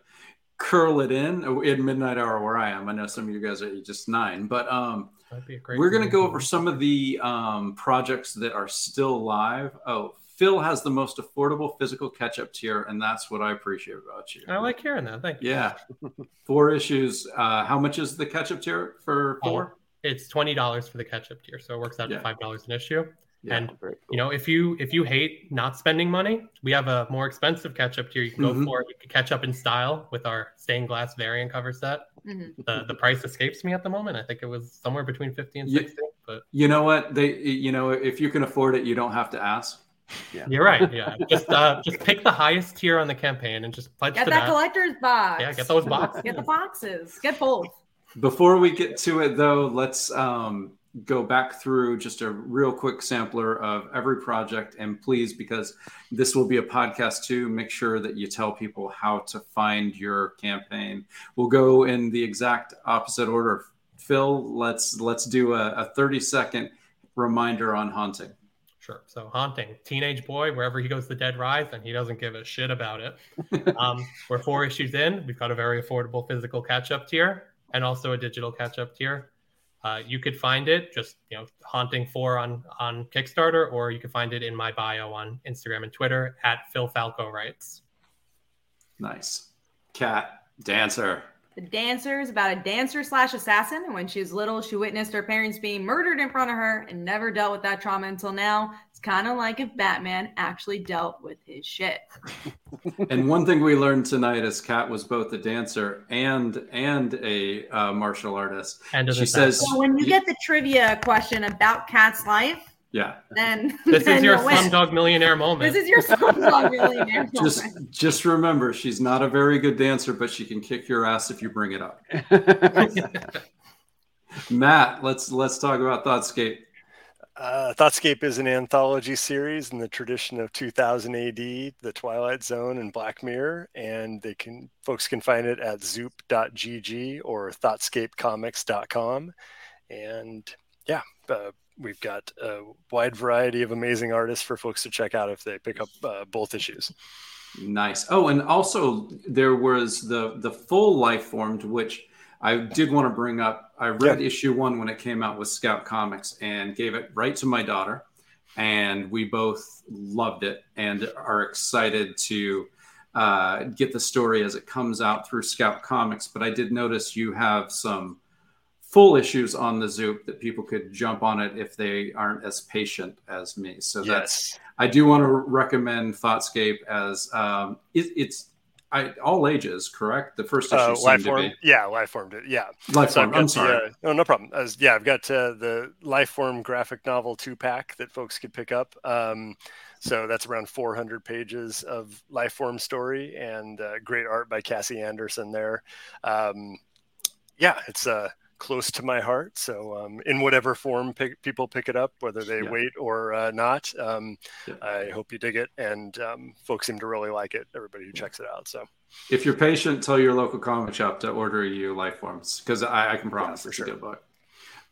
curl it in Oh, in midnight hour where I am. I know some of you guys are just nine, but um,
That'd be a great
we're going to go over some of the um, projects that are still live. Oh, Phil has the most affordable physical catch-up tier, and that's what I appreciate about you.
I like hearing that. Thank you.
Yeah, *laughs* four issues. Uh, how much is the catch-up tier for four?
It's twenty dollars for the catch-up tier, so it works out
Yeah.
to five dollars an issue.
Yeah.
And
Very
you know, if you if you hate not spending money, we have a more expensive catch-up tier. You can go
Mhm.
for it. You can catch up in style with our stained glass variant cover set.
Mhm.
The the price escapes me at the moment. I think it was somewhere between fifty and
Yeah.
sixty. But
You know what? They, you know, if you can afford it, you don't have to ask.
You're right. Yeah, just uh, just pick the highest tier on the campaign and just pledge
Get
to
that
that.
collector's box.
Yeah, get those boxes.
Get the boxes. Get both.
Before we get to it, though, let's um, go back through just a real quick sampler of every project. And please, because this will be a podcast too, make sure that you tell people how to find your campaign. We'll go in the exact opposite order. Phil, let's let's do a, a 30 second reminder on haunting.
Sure. So haunting teenage boy wherever he goes, the dead rise, and he doesn't give a shit about it. *laughs* um, we're four issues in. We've got a very affordable physical catch-up tier and also a digital catch-up tier. Uh, you could find it just you know haunting four on on Kickstarter, or you can find it in my bio on Instagram and Twitter at Phil Falco writes.
Nice. Kat dancer.
The Dancer is about a dancer slash assassin. And when she was little, she witnessed her parents being murdered in front of her and never dealt with that trauma until now. It's kind of like if Batman actually dealt with his shit. *laughs*
and one thing we learned tonight is Kat was both a dancer and and a uh, martial artist.
And
she says,
so when you get the trivia question about Kat's life,
yeah.
Then
this
then
is your
you'll win.
Slumdog Millionaire moment.
This is your Slumdog Millionaire *laughs*
Just
moment.
just remember, she's not a very good dancer, but she can kick your ass if you bring it up. *laughs* Matt, let's let's talk about Thoughtscape.
Uh, Thoughtscape is an anthology series in the tradition of 2000 AD, The Twilight Zone, and Black Mirror, and they can folks can find it at zoop.gg or thoughtscapecomics.com. And yeah, uh, we've got a wide variety of amazing artists for folks to check out if they pick up uh, both issues.
Nice. Oh, and also there was the the full life formed, which I did want to bring up. I read
Yeah.
issue one when it came out with Scout Comics and gave it right to my daughter, and we both loved it and are excited to uh, get the story as it comes out through Scout Comics. But I did notice you have some full issues on the Zoop that people could jump on it if they aren't as patient as me. So that's I do want to recommend Thoughtscape as um, it, it's I, all ages, correct? The first issue
Uh,
seemed to be
yeah, Lifeformed it, yeah.
Lifeform.
So got
I'm sorry.
uh, no, no problem. As, yeah, I've got uh, the Lifeform graphic novel two pack that folks could pick up. Um, so that's around 400 pages of Lifeform story and uh, great art by Cassie Anderson there. Um, yeah, it's uh, close to my heart. So um, in whatever form pick, people pick it up, whether they
Yeah.
wait or uh, not, um,
Yeah.
I hope you dig it. And um, folks seem to really like it. Everybody who checks it out. So
If you're patient, tell your local comic shop to order you Lifeforms because I, I can promise
for
it's
sure.
a good book.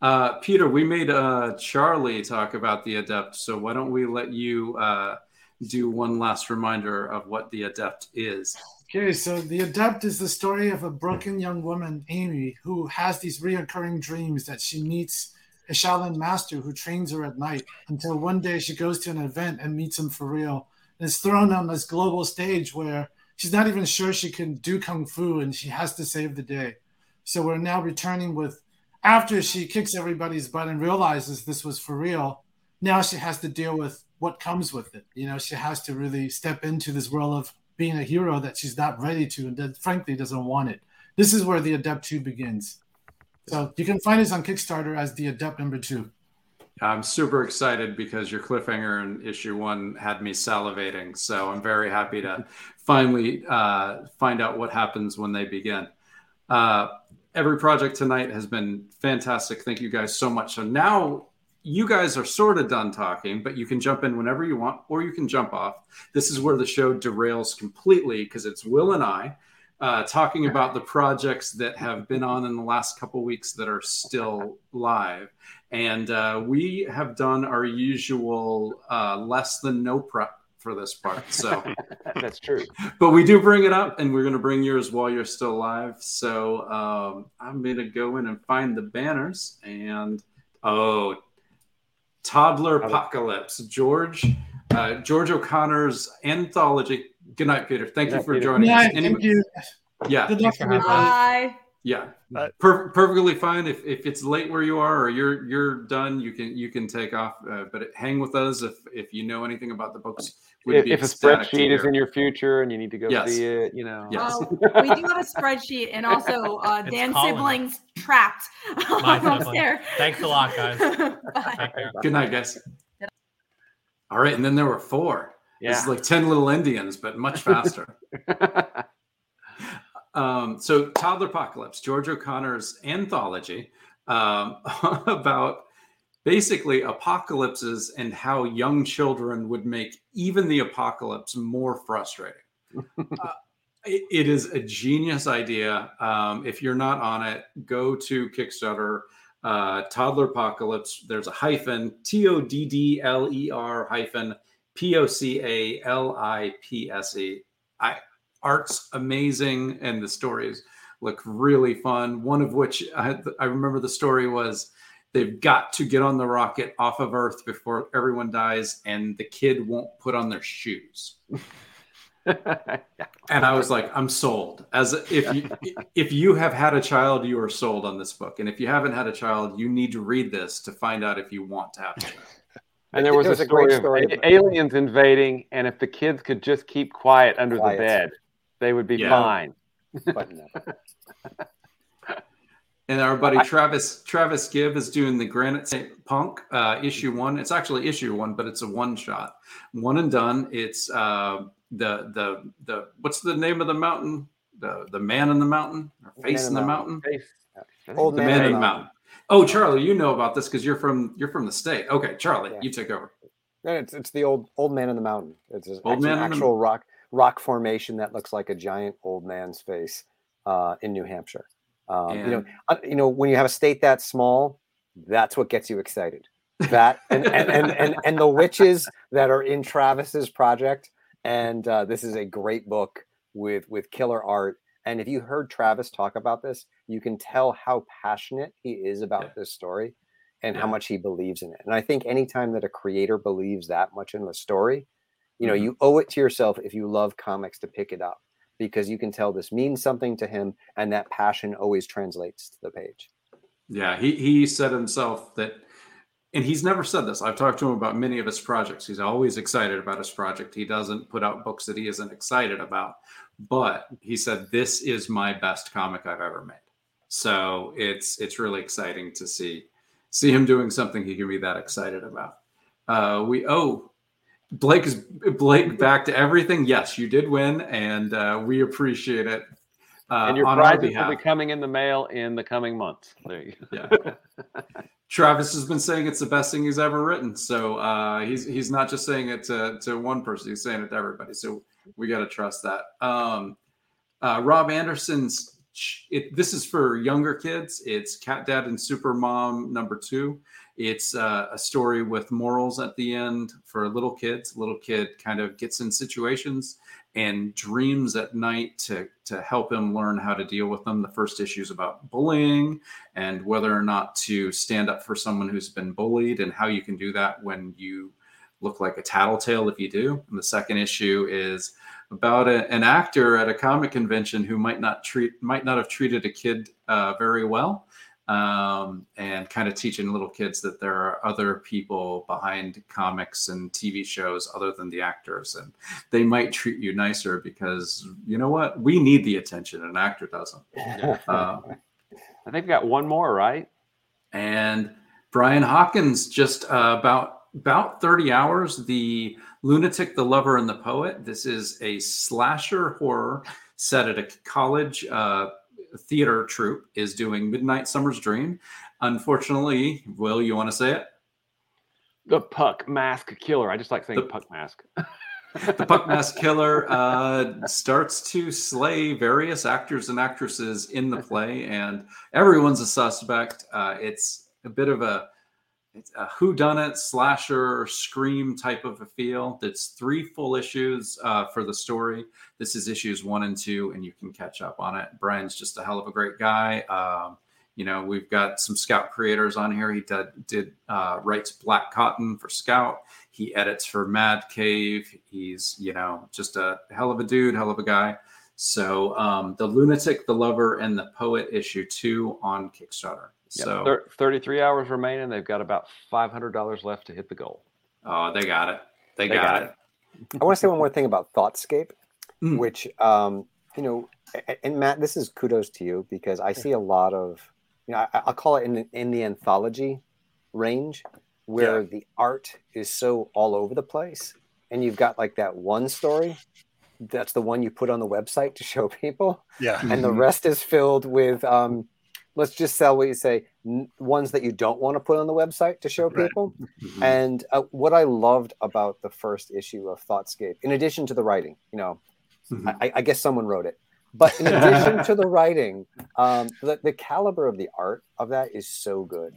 Uh, Peter, we made uh, Charlie talk about the Adept, so why don't we let you uh, do one last reminder of what the Adept is?
Okay, so the adept is the story of a broken young woman, Amy, who has these reoccurring dreams that she meets a Shaolin master who trains her at night until one day she goes to an event and meets him for real and is thrown on this global stage where she's not even sure she can do kung fu and she has to save the day. So we're now returning with after she kicks everybody's butt and realizes this was for real, now she has to deal with what comes with it. You know, she has to really step into this world of being a hero that she's not ready to and that frankly doesn't want it. This is where the Adept 2 begins. So you can find us on Kickstarter as the Adept number two.
I'm super excited because your cliffhanger in issue one had me salivating. So I'm very happy to *laughs* finally uh, find out what happens when they begin. Uh, every project tonight has been fantastic. Thank you guys so much. So now you guys are sort of done talking, but you can jump in whenever you want, or you can jump off. This is where the show derails completely because it's Will and I uh, talking about the projects that have been on in the last couple weeks that are still *laughs* live. And uh, we have done our usual uh, less than no prep for this part. So, *laughs*
That's true.
but we do bring it up, and we're going to bring yours while you're still live. So um, I'm going to go in and find the banners. And oh, Toddler Apocalypse, George, uh, George O'Connor's anthology. Good night, Peter. Thank
Good
you
night,
for
Peter.
joining
Yeah,
us.
thank
Any-
you.
yeah,
Good luck,
Thanks for.
Bye.
yeah, per- perfectly fine. If, if it's late where you are or you're you're done, you can you can take off. Uh, but hang with us if if you know anything about the books. We'd
If, if a spreadsheet is in your future and you need to go
Yes.
see it, you know.
Yes.
Uh, we do have a spreadsheet and also *laughs* uh,
It's
Dan's
Colin.
siblings trapped
My siblings.
upstairs.
Thanks a lot, guys. *laughs*
Bye.
Take.
Good night, guys. All right, and then there were four.
Yeah.
It's like ten little Indians, but much *laughs* faster. um, so, Toddler Apocalypse, George O'Connor's anthology um, about basically apocalypses and how young children would make even the apocalypse more frustrating. *laughs* Uh, it- it is a genius idea. Um, if you're not on it, go to Kickstarter. uh, Toddler Apocalypse. There's a hyphen T O D D L E R hyphen P O C A L I P S E. I art's amazing and the stories look really fun. One of which I, I remember the story was they've got to get on the rocket off of Earth before everyone dies, and the kid won't put on their shoes. *laughs* and I was like, I'm sold. As if you if you have had a child, you are sold on this book. And if you haven't had a child, you need to read this to find out if you want to have a child. *laughs*
And there was, a, story, story of aliens invading, and if the kids could just keep quiet under quiet. the bed, they would be yeah. fine. *laughs*
and our buddy Travis Travis Gibb is doing the Granite St. Punk uh, issue one. It's actually issue one, but it's a one shot, one and done. It's uh, the the the what's the name of the mountain? The the man in the mountain, or face in the mountain. Face. Old the man, man in the mountain. mountain. Oh, Charlie, you know about this because you're from you're from the state. Okay, Charlie, yeah. you take over.
it's it's the old old man in the mountain. It's an old man actual the... rock rock formation that looks like a giant old man's face uh, in New Hampshire. Um. You know, you know when you have a state that small, that's what gets you excited. That and and, and and and the witches that are in Travis's project and uh, this is a great book with with killer art. And if you heard Travis talk about this, you can tell how passionate he is about yeah. this story and yeah. how much he believes in it. And I think anytime that a creator believes that much in the story, you know, mm-hmm. you owe it to yourself if you love comics to pick it up because you can tell this means something to him and that passion always translates to the page.
Yeah, he he said himself that and he's never said this. I've talked to him about many of his projects. He's always excited about his project. He doesn't put out books that he isn't excited about. But he said, "This is my best comic I've ever made." So it's it's really exciting to see see him doing something he can be that excited about. Uh, we oh Blake is Blake back to everything. Yes, you did win, and uh, we appreciate it.
Uh, and your prizes will be coming in the mail in the coming months. There you go.
Yeah. Travis has been saying it's the best thing he's ever written. So uh, he's he's not just saying it to, to one person; he's saying it to everybody. So we got to trust that. Um, uh, Rob Anderson's it, this is for younger kids. It's Cat Dad and Super Mom number two. It's uh, a story with morals at the end for little kids. Little kid kind of gets in situations and dreams at night to to help him learn how to deal with them. The first issue is about bullying and whether or not to stand up for someone who's been bullied and how you can do that when you look like a tattletale if you do. And the second issue is about a, an actor at a comic convention who might not treat might not have treated a kid uh, very well um, and kind of teaching little kids that there are other people behind comics and TV shows other than the actors, and they might treat you nicer because you know what? We need the attention, an actor doesn't.
Uh, *laughs* I think we got one more, right?
And Brian Hawkins just uh, about about 30 hours the lunatic the lover and the poet this is a slasher horror set at a college uh, theater troupe is doing Midnight Summer's Dream. Unfortunately, Will, you want to say it?
The Puck Mask Killer. I just like saying the, Puck Mask. *laughs*
the Puck Mask Killer uh, starts to slay various actors and actresses in the play, and everyone's a suspect. Uh, it's a bit of a it's a whodunit slasher scream type of a feel. That's three full issues uh, for the story. This is issues one and two, and you can catch up on it. Brian's just a hell of a great guy. Um, you know, we've got some Scout creators on here. He did, did uh, writes Black Cotton for Scout. He edits for Mad Cave. He's you know just a hell of a dude, hell of a guy. So um, the lunatic, the lover, and the poet issue two on Kickstarter. Yep. So
33 hours remaining. They've got about $500 left to hit the goal.
Oh, they got it. They, they got, got, it.
it. *laughs* I want to say one more thing about Thoughtscape, mm. which, um, you know, and Matt, this is kudos to you because I see a lot of, you know, I, will call it in, in the anthology range where yeah. the art is so all over the place. And you've got like that one story that's the one you put on the website to show people.
Yeah.
And the mm-hmm. rest is filled with, um, let's just sell what you say ones that you don't want to put on the website to show people right. mm-hmm. and uh, what i loved about the first issue of thoughtscape in addition to the writing you know mm-hmm. I, I, guess someone wrote it but in addition *laughs* to the writing, um, the, the caliber of the art of that is so good.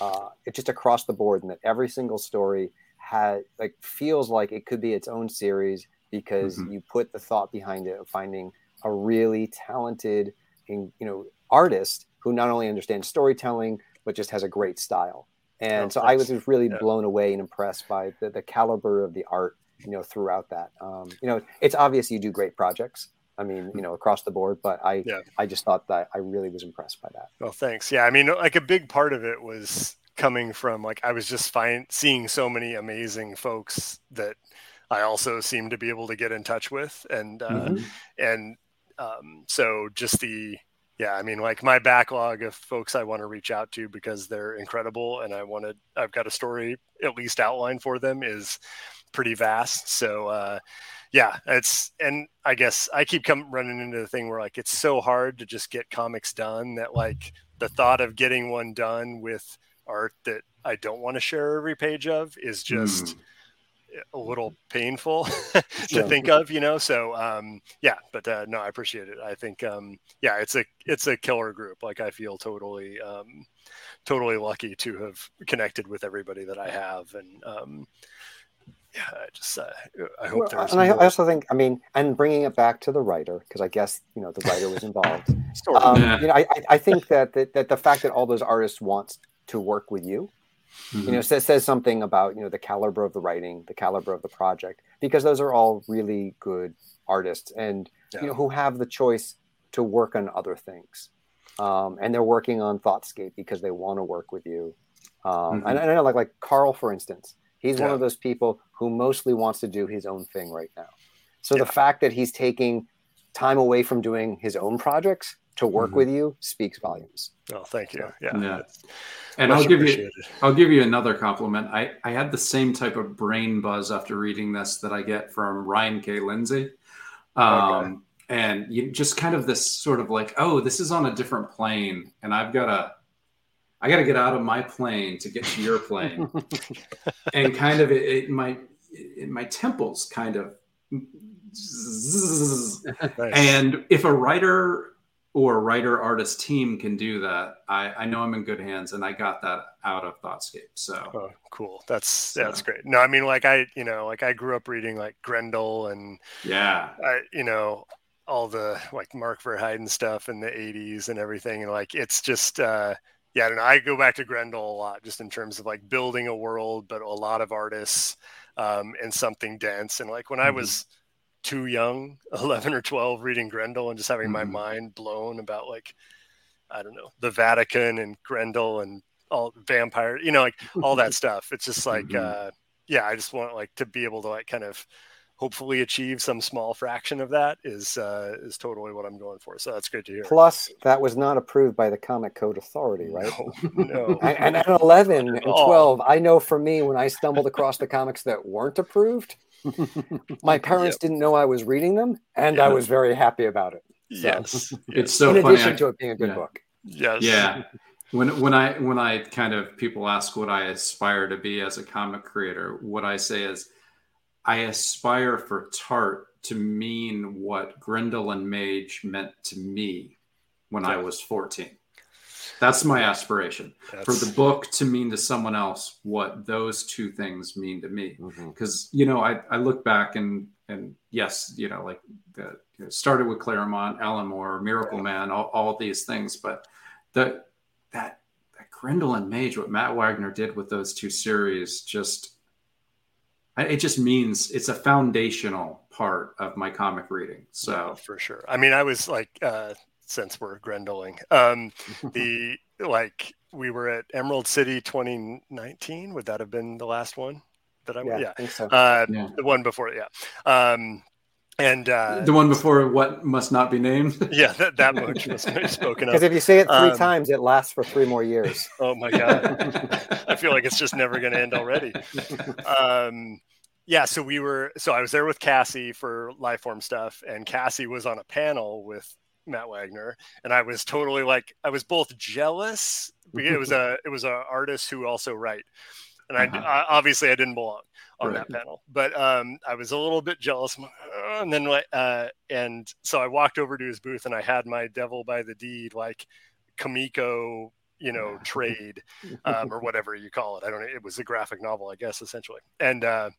Uh, it's just across the board, and that every single story had like feels like it could be its own series because
Mhm.
you put the thought behind it of finding a really talented, you know, artist who not only understands storytelling but just has a great style. And
Oh,
so I was just really
Yeah.
blown away and impressed by the, the caliber of the art, you know, throughout that. Um, you know, it's obvious you do great projects. I mean, you know, across the board, but I,
Yeah.
I just thought that I really was impressed by that.
Well, thanks. Yeah, I mean, like a big part of it was coming from like I was just find seeing so many amazing folks that I also seem to be able to get in touch with, and uh,
Mhm.
and um, so just the yeah, I mean, like my backlog of folks I want to reach out to because they're incredible, and I want to I've got a story at least outlined for them is pretty vast. So uh, yeah, it's and I guess I keep come running into the thing where like it's so hard to just get comics done that like the thought of getting one done with art that I don't want to share every page of is just
Mm.
A little painful *laughs* to
Yeah.
think of, you know. So um yeah, but uh, no, I appreciate it. I think um yeah, it's a it's a killer group. Like I feel totally um totally lucky to have connected with everybody that I have and um yeah, I just uh, I hope
Well,
there's
and I,
more.
I also think, I mean, and bringing it back to the writer, because I guess you know the writer was involved. *laughs*
Sort.
Um,
Yeah.
You know, I, I- I think that, that that the fact that all those artists want to work with you,
Mhm.
you know, says, says something about you know the caliber of the writing, the caliber of the project, because those are all really good artists, and
Yeah.
you know who have the choice to work on other things, um, and they're working on Thoughtscape because they want to work with you. Um,
Mhm.
And I know, like like Carl, for instance, he's one of those people who mostly wants to do his own thing right now. So
Yeah.
the fact that he's taking time away from doing his own projects to work
Mhm.
with you speaks volumes.
Oh, thank you. Yeah.
Yeah. And I'll give you I'll give you another compliment. I, I had the same type of brain buzz after reading this that I get from Ryan K. Lindsay. Um, And you just kind of this sort of like, oh, this is on a different plane, and I've got to, I got to get out of my plane to get to your plane, *laughs* and kind of it, it my it, my temples kind of, zzz.
Nice.
and if a writer or writer artist team can do that, I, I know I'm in good hands, and I got that out of Thoughtscape. So
Oh, cool. That's that's great. No, I mean, like I, you know, like I grew up reading like Grendel and
yeah,
I, you know, all the like Mark Verheiden stuff in the '80s and everything, and like it's just, uh yeah, I don't know. I go back to Grendel a lot, just in terms of like building a world, but a lot of artists um, and something dense. And like when I
Mhm.
was too young, *laughs* 11 or 12, reading Grendel and just having my
Mhm.
mind blown about like, I don't know, the Vatican and Grendel and all vampire, you know, like all that *laughs* stuff. It's just like,
Mhm.
uh, yeah, I just want like to be able to like kind of hopefully achieve some small fraction of that is uh, is totally what I'm going for. So that's great to hear.
Plus, that was not approved by the Comic Code Authority, right?
No, no. *laughs*
And, and at 11 and 12, I know for me, when I stumbled across the comics that weren't approved, *laughs* my parents didn't know I was reading them, and I was very happy about it.
yes,
it's so
In
funny.
addition
I-
to it being a good
yeah.
book.
yes,
yeah *laughs* when when i when i kind of people ask what i aspire to be as a comic creator what i say is i aspire for tart to mean what grendel and mage meant to me when i was 14 that's my aspiration. For the book to mean to someone else what those two things mean to me. Because you know I, I look back and and yes you know like the you know, started with claremont alan moore miracle man all, all these things but the that that grendel and mage what matt wagner did with those two series just it just means it's a foundational part of my comic reading.
Yeah,
so
for sure. I mean, I was like, uh, since we're Grendeling, um, *laughs* the like we were at Emerald City 2019. Would that have been the last one that I
Yeah,
yeah,
I think so.
Uh,
yeah
the one before yeah, um, and uh,
the one before what must not be named *laughs*
yeah, that, that much was spoken
Because if you say it three
um,
times, it lasts for three more years. *laughs*
Oh my god, I feel like it's just never going to end already. um yeah so we were so i was there with cassie for lifeform stuff and cassie was on a panel with matt wagner and i was totally like i was both jealous it was a *laughs* it was an artist who also write and I,
Uh-huh.
I obviously I didn't belong on
Right.
that panel, but um, I was a little bit jealous. And then like, uh, and so I walked over to his booth and I had my Devil by the Deed like Kamiko, you know, *laughs* trade *laughs* um, or whatever you call it. I don't know. It was a graphic novel, I guess, essentially. And uh,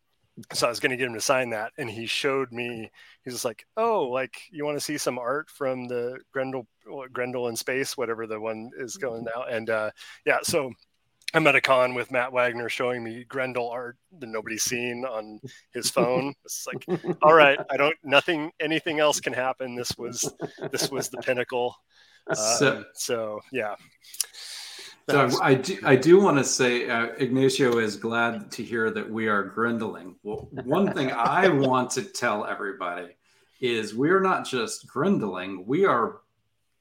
so I was going to get him to sign that, and he showed me. He was like, "Oh, like you want to see some art from the Grendel, Grendel in space, whatever the one is going now." And uh, yeah, so I'm at a con with Matt Wagner showing me Grendel art that nobody's seen on his phone. *laughs* It's like, all right, I don't, nothing, anything else can happen. This was, this was the pinnacle. *laughs*
So-
Um, so yeah.
So I, I do, I do want to say uh, Ignacio is glad to hear that we are Grendeling. Well, one thing I *laughs* want to tell everybody is we're not just Grendeling, we are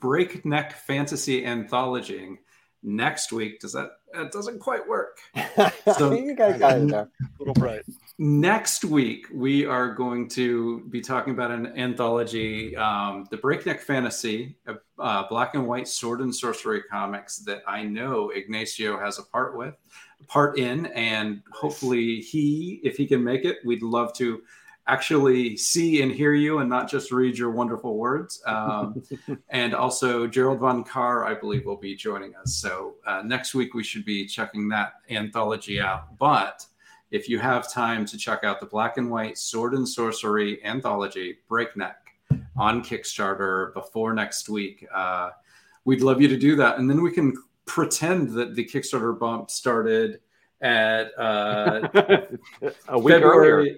breakneck fantasy anthologying next week. Does that, that doesn't quite work. *laughs* So-
you guys got it there.
little bright.
Next week, we are going to be talking about an anthology, um, the Breakneck Fantasy, uh, uh, black and white sword and sorcery comics that I know Ignacio has a part with, part in, and hopefully he, if he can make it, we'd love to actually see and hear you and not just read your wonderful words. Um, *laughs* and also Gerald Von Carr, I believe, will be joining us. So uh, next week we should be checking that anthology out. But if you have time to check out the Black and White Sword and Sorcery anthology, Breakneck, on Kickstarter before next week, uh, we'd love you to do that, and then we can pretend that the Kickstarter bump started at uh, *laughs*
a week earlier.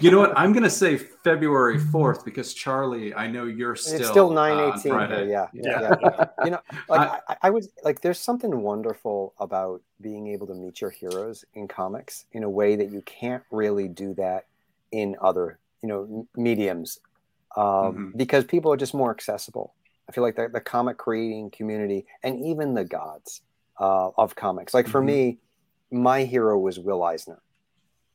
You know what? I'm going to say February 4th because Charlie, I know you're still
it's still
uh,
nine
on
yeah,
Yeah.
yeah. you know, *laughs* like I, I was like, there's something wonderful about being able to meet your heroes in comics in a way that you can't really do that in other, you know, mediums, um,
Mhm.
because people are just more accessible. I feel like the, the comic creating community and even the gods uh, of comics. Like for
Mhm.
me, my hero was Will Eisner.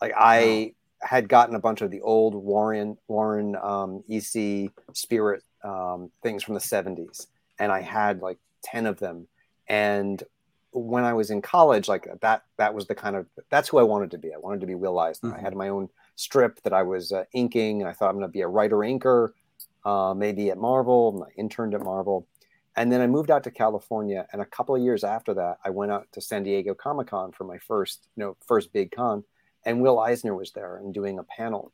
Like I had gotten a bunch of the old Warren Warren um, EC Spirit um, things from the '70s, and I had like ten of them. And when I was in college, like that, that was the kind of that's who I wanted to be. I wanted to be Will Eisner. I
Mhm.
had my own strip that I was uh, inking, and I thought I'm going to be a writer inker, uh, maybe at Marvel. And I interned at Marvel. And then I moved out to California, and a couple of years after that, I went out to San Diego Comic Con for my first, you know, first big con, and Will Eisner was there and doing a panel.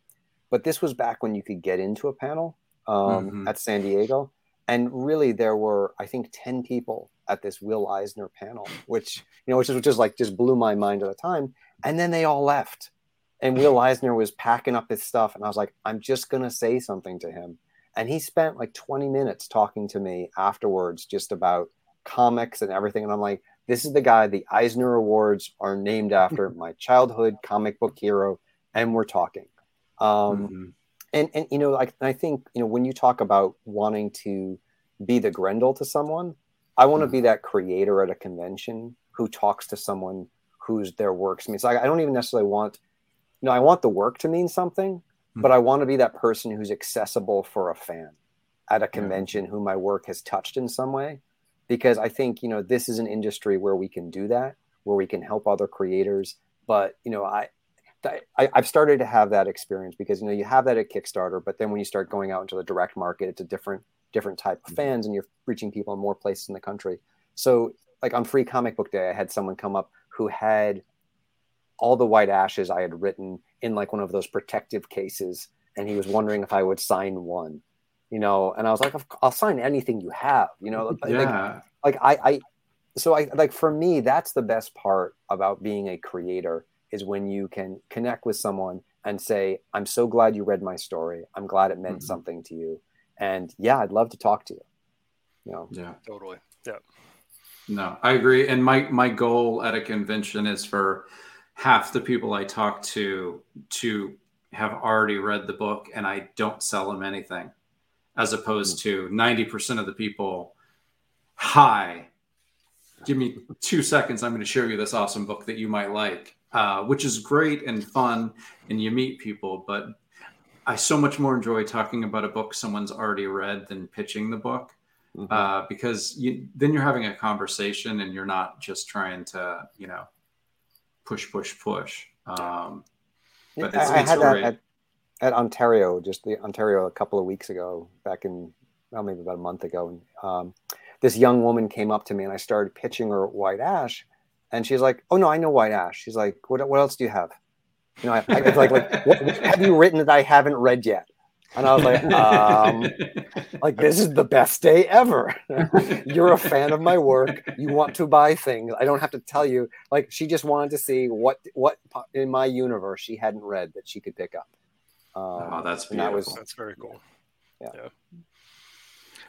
But this was back when you could get into a panel um,
Mhm.
at San Diego, and really there were, I think, ten people at this Will Eisner panel, which you know, which is which is like just blew my mind at the time. And then they all left, and Will Eisner was packing up his stuff, and I was like, I'm just gonna say something to him. And he spent like 20 minutes talking to me afterwards just about comics and everything. And I'm like, this is the guy the Eisner Awards are named *laughs* after, my childhood comic book hero, and we're talking. Um,
Mhm.
and and you know, like I think you know when you talk about wanting to be the Grendel to someone, I want to be that creator at a convention who talks to someone whose their works means. Like I don't even necessarily want, you know, I want the work to mean something, but I want to be that person who's accessible for a fan at a convention who my work has touched in some way, because I think you know this is an industry where we can do that, where we can help other creators. But you know, I I, I've started to have that experience because you know you have that at Kickstarter, but then when you start going out into the direct market, it's a different different type of mm-hmm. fans, and you're reaching people in more places in the country. So, like on Free Comic Book Day, I had someone come up who had all the white ashes I had written in like one of those protective cases, and he was wondering if I would sign one, you know. And I was like, I'll sign anything you have, you know. Like,
Yeah.
like I, I so I like for me that's the best part about being a creator is when you can connect with someone and say I'm so glad you read my story I'm glad it meant
Mhm.
something to you and yeah I'd love to talk to you you know
Yeah.
Totally. Yeah.
No, I agree. And my my goal at a convention is for half the people I talk to to have already read the book and I don't sell them anything, as opposed to 90% of the people, hi, give me two seconds. I'm going to show you this awesome book that you might like, uh, which is great and fun. And you meet people, but I so much more enjoy talking about a book someone's already read than pitching the book
Mm-hmm.
uh, because you, then you're having a conversation and you're not just trying to, you know, push, push, push. Um, but
I,
it's,
I
it's
had
a
that
great-
at, Ontario, just the Ontario a couple of weeks ago, back in well, maybe about a month ago. And um, this young woman came up to me, and I started pitching her White Ash, and she's like, "Oh no, I know White Ash." She's like, "What? What else do you have?" You know, I, I it's like, like *laughs* what, what have you written that I haven't read yet? And I was like, um, like this is the best day ever. *laughs* You're a fan of my work. You want to buy things. I don't have to tell you. Like she just wanted to see what what in my universe she hadn't read that she could pick up. Um,
oh, that's
and that was.
That's very cool.
Well, yeah,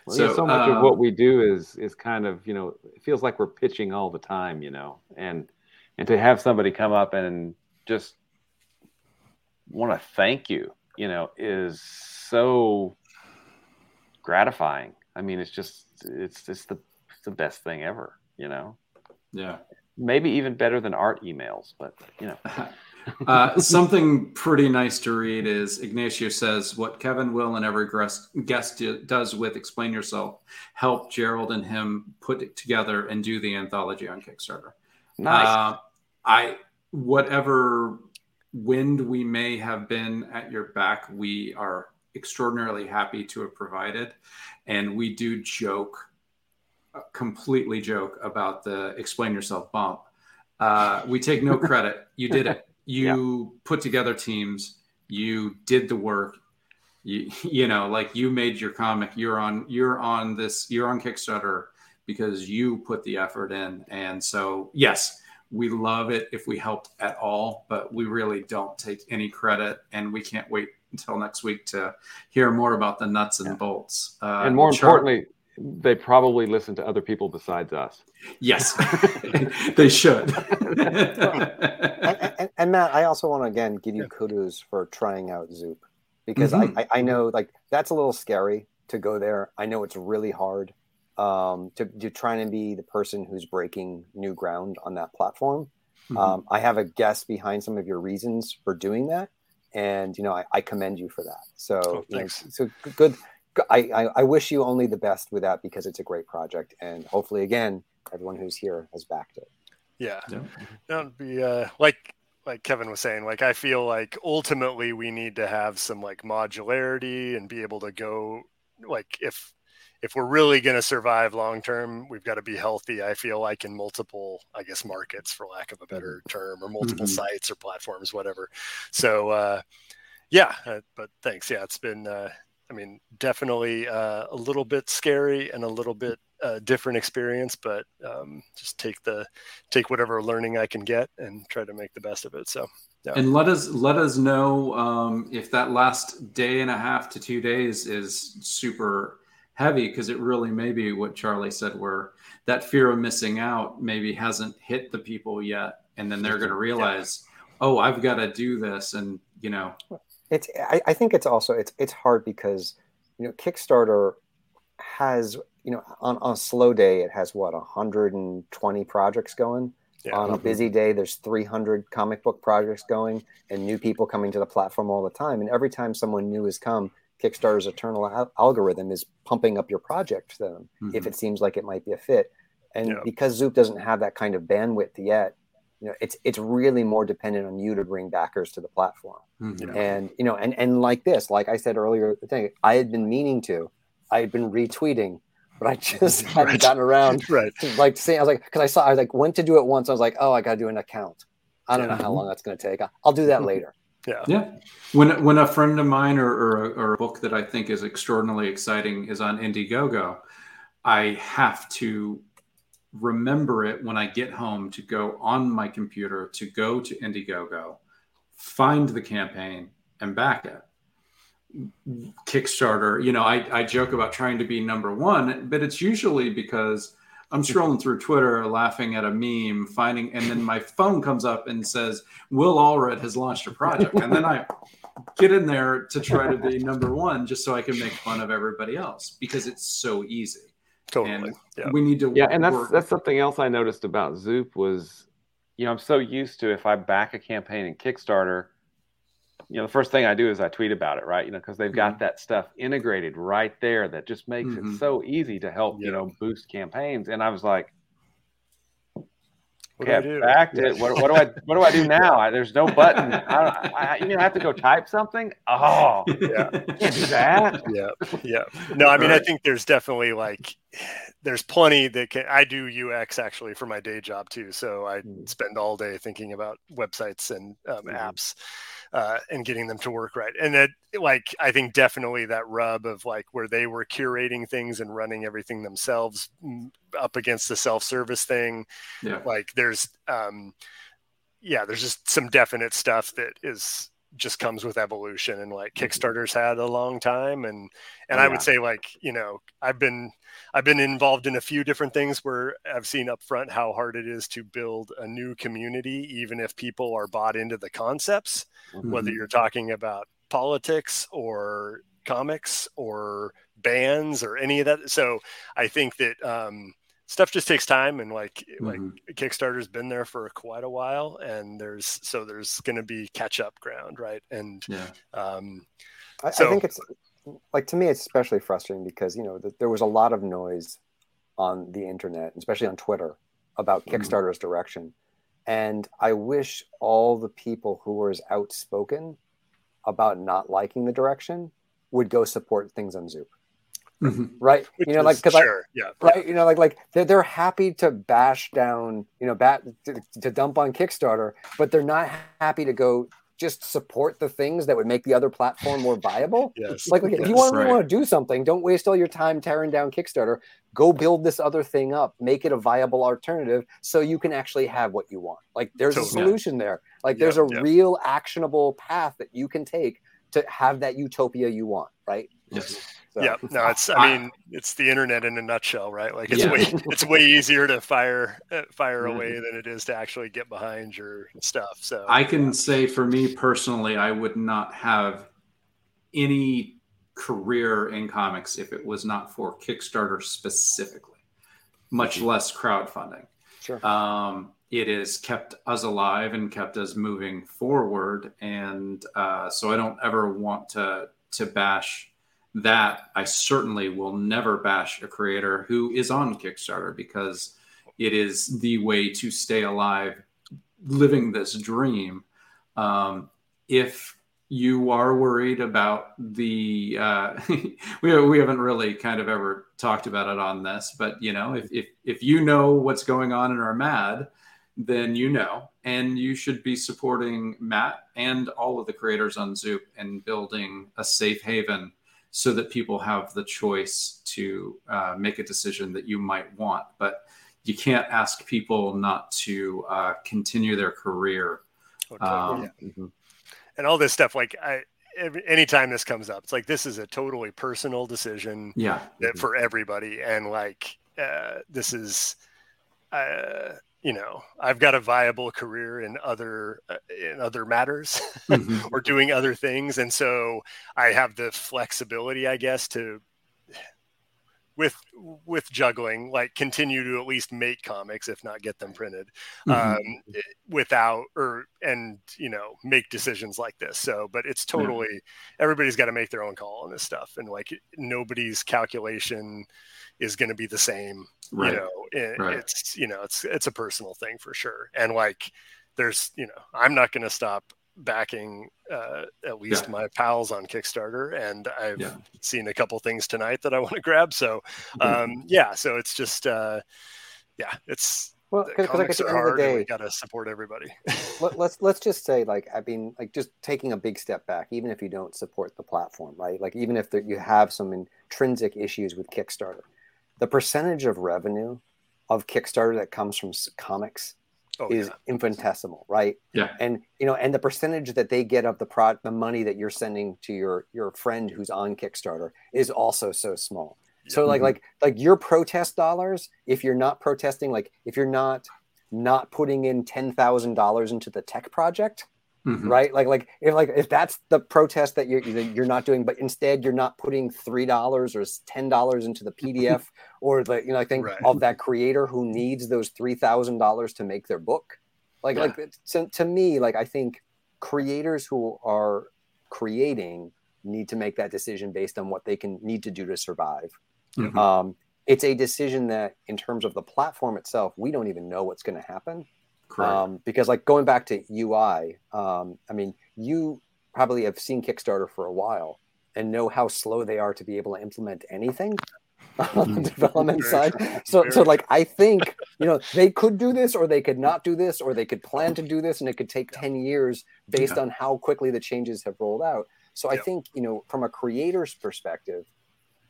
So,
so much
um,
of what we do is is kind of you know it feels like we're pitching all the time, you know, and and to have somebody come up and just want to thank you, you know, is so gratifying. I mean, it's just it's just the it's the best thing ever, you know.
yeah.
Maybe even better than art emails, but you know. *laughs* *laughs*
uh, something pretty nice to read is Ignacio says, What Kevin, Will, and every guest guest does with Explain Yourself help Gerald and him put it together and do the anthology on Kickstarter.
Nice.
Uh, I, whatever wind we may have been at your back, we are extraordinarily happy to have provided. And we do joke, uh, completely joke about the Explain Yourself bump. Uh, we take no *laughs* credit. You did it. You put together teams. You did the work. You, *laughs* you know, like you made your comic. You're on. You're on this. You're on Kickstarter because you put the effort in. And so, yes, we love it if we helped at all, but we really don't take any credit. And we can't wait until next week to hear more about the nuts and bolts. Uh,
and more importantly, they probably listen to other people besides us.
yes, *laughs* *laughs* they should.
and, and, and Matt, I also want to again give you kudos for trying out Zoop because
Mhm.
I, I, I know like that's a little scary to go there. I know it's really hard um, to, to try and be the person who's breaking new ground on that platform.
Mhm.
Um, I have a guess behind some of your reasons for doing that, and you know I, I commend you for that. So,
Oh,
you know, so good. I, I, I wish you only the best with that because it's a great project, and hopefully, again, everyone who's here has backed it.
Yeah.
Yeah.
That'd be uh, like like Kevin was saying, like I feel like ultimately we need to have some like modularity and be able to go like if if we're really going to survive long term, we've got to be healthy. I feel like in multiple, I guess, markets for lack of a better term, or multiple
Mhm.
sites or platforms, whatever. So uh, yeah, uh, but thanks. Yeah, it's been. Uh, I mean, definitely uh, a little bit scary and a little bit uh, different experience, but um, just take the take whatever learning I can get and try to make the best of it. So
and let us let us know um, if that last day and a half to two days is super heavy because it really may be what charlie said where that fear of missing out maybe hasn't hit the people yet and then they're going to realize oh i've got to do this and you know
It's I, I think it's also it's it's hard because you know Kickstarter has you know on, on a slow day it has what 120 projects going.
Yeah.
On a busy day, there's 300 comic book projects going, and new people coming to the platform all the time. And every time someone new has come, Kickstarter's eternal al- algorithm is pumping up your project to them if
Mhm.
it seems like it might be a fit. And
Yeah.
because Zoop doesn't have that kind of bandwidth yet, you know, it's it's really more dependent on you to bring backers to the platform.
Mhm.
and you know and and like this like i said earlier the thing i had been meaning to i had been retweeting but i just *laughs* hadn't
Right.
gotten around *laughs*
right,
to like saying i was like because i saw i like went to do it once i was like oh i gotta do an account. I don't know how long that's going to take i'll do that later.
Yeah,
Yeah. When when a friend of mine or, or, a, or a book that I think is extraordinarily exciting is on Indiegogo, I have to remember it when I get home to go on my computer to go to Indiegogo, find the campaign, and back it. Kickstarter, you know, I, I joke about trying to be number one, but it's usually because I'm scrolling through Twitter, laughing at a meme, finding, and then my phone comes up and says, Will Allred has launched a project. And then I get in there to try to be number one just so I can make fun of everybody else because it's so easy.
Totally.
And
Yeah.
we need to
Yeah, and that's that's something else I noticed about Zoop was, you know, I'm so used to if I back a campaign in Kickstarter, you know, the first thing I do is I tweet about it, right? You know, because they've got that stuff integrated right there that just makes
Mhm.
it so easy to help, you know, boost campaigns. And I was like,
What do I do?
Backed it. What, what do I what do I do *laughs* now? I, there's no button. I, I, you mean I have to go type something? Oh,
Yeah.
can't do that. *laughs*
yeah yeah no i mean i think there's definitely like there's plenty that can i do ux actually for my day job too so i
Mm.
spend all day thinking about websites and um,
Mhm.
apps uh, and getting them to work right and that like i think definitely that rub of like where they were curating things and running everything themselves mm, up against the self-service thing
yeah.
like there's um yeah there's just some definite stuff that is just comes with evolution and like kickstarters had a long time and and
Oh,
i
yeah.
would say like you know i've been i've been involved in a few different things where i've seen up front how hard it is to build a new community even if people are bought into the concepts whether
Mhm.
you're talking about politics or comics or bands or any of that so i think that um stuff just takes time and like like
Mhm.
kickstarter's been there for quite a while and there's so there's going to be catch up ground right and
yeah.
um
I,
So-
I think it's like to me, it's especially frustrating because you know th- there was a lot of noise on the internet, especially on Twitter, about
Mhm.
Kickstarter's direction, and I wish all the people who were as outspoken about not liking the direction would go support things on Zoop,
Mhm.
right?
which
you know, like
is-
because I,
sure yeah
right you know like like they're, they're happy to bash down you know bat to, to dump on kickstarter but they're not happy to go just support the things that would make the other platform more viable *laughs*
yes
like, like if you want, really
right.
want to do something don't waste all your time tearing down kickstarter go build this other thing up make it a viable alternative so you can actually have what you want like there's a solution there like
Yeah,
there's a
yeah.
real actionable path that you can take to have that utopia you want right
Yes.
So-
yeah no it's i mean it's the internet in a nutshell right like it's
Yeah.
way it's way easier to fire uh, fire
Mhm.
away than it is to actually get behind your stuff so
I can say for me personally, I would not have any career in comics if it was not for Kickstarter specifically, much less crowdfunding.
sure
Um, it has kept us alive and kept us moving forward, and uh, so I don't ever want to to bash that. I certainly will never bash a creator who is on Kickstarter because it is the way to stay alive, living this dream. Um, if you are worried about the uh, *laughs* we, we haven't really kind of ever talked about it on this but you know if, if if you know what's going on and are mad then you know and you should be supporting matt and all of the creators on zoop and building a safe haven so that people have the choice to uh, make a decision that you might want. But you can't ask people not to uh, continue their career.
Oh, totally,
um,
yeah.
Mhm.
and all this stuff like i every, anytime this comes up it's like this is a totally personal decision
yeah.
that for everybody. And like uh, this is uh, you know i've got a viable career in other uh, in other matters
Mhm. *laughs*
or doing other things and so i have the flexibility i guess to with with juggling like continue to at least make comics if not get them printed
Mhm.
um, without or and you know make decisions like this so but it's
Yeah.
totally everybody's got to make their own call on this stuff and like nobody's calculation is going to be the same
right
you know it,
Right.
it's you know it's it's a personal thing for sure and like there's you know i'm not going to stop backing uh, at least
Yeah.
my pals on kickstarter and i've
Yeah.
seen a couple things tonight that i want to grab so um yeah so it's just uh yeah it's
well because like at the end of the day
we got to support everybody
let, *laughs* let's let's just say like i mean like just taking a big step back even if you don't support the platform right like even if there, you have some intrinsic issues with kickstarter the percentage of revenue of kickstarter that comes from comics
oh
is
yeah
infinitesimal right
Yeah.
and you know and the percentage that they get of the pro the money that you're sending to your your friend who's on kickstarter is also so small so like
Mhm.
like like your protest dollars if you're not protesting like if you're not not putting in $10,000 into the tech project
Mhm.
right like like if like if that's the protest that you're you're not doing but instead you're not putting three dollars or ten dollars into the pdf *laughs* or the you know i think
Right.
of that creator who needs those three thousand dollars to make their book like
Yeah.
like to, to me like i think creators who are creating need to make that decision based on what they can need to do to survive
Mhm.
um, it's a decision that in terms of the platform itself we don't even know what's going to happen
Correct.
Um, because like going back to UI, um, I mean, you probably have seen Kickstarter for a while and know how slow they are to be able to implement anything *laughs* on the development
Very
side. So, so like I think *laughs* you know they could do this, or they could not do this, or they could plan to do this, and it could take ten years based
Yeah.
on how quickly the changes have rolled out. So I
Yeah.
think you know from a creator's perspective,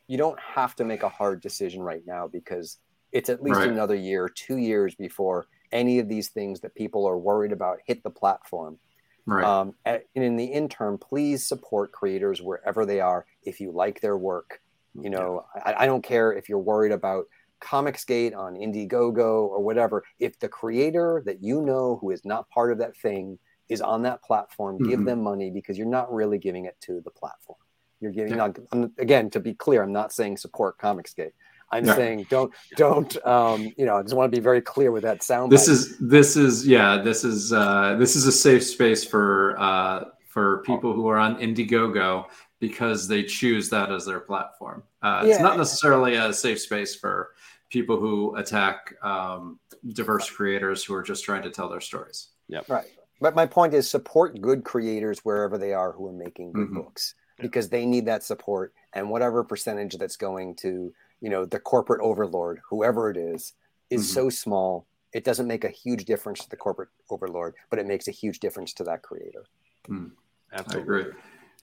you don't have to make a hard decision right now because it's at least
Right.
another year, two years before any of these things that people are worried about hit the platform.
right.
Um, and in the interim, please support creators wherever they are. If you like their work, you know, I, I don't care if you're worried about Comicsgate on Indiegogo or whatever. If the creator that you know who is not part of that thing is on that platform, give
Mhm.
them money because you're not really giving it to the platform. You're giving
Yeah.
not, again to be clear. I'm not saying support Comicsgate. I'm
Yeah.
saying don't don't um, you know. I just want to be very clear with that sound.
this
bite.
is this is yeah this is uh this is a safe space for uh for people who are on indiegogo because they choose that as their platform uh it's not necessarily a safe space for people who attack um diverse creators who are just trying to tell their stories Yeah,
Right. But my point is support good creators wherever they are who are making good
Mhm.
books because they need that support and whatever percentage that's going to, you know, the corporate overlord, whoever it is, is
Mhm.
so small. It doesn't make a huge difference to the corporate overlord, but it makes a huge difference to that creator.
i
Absolutely.
agree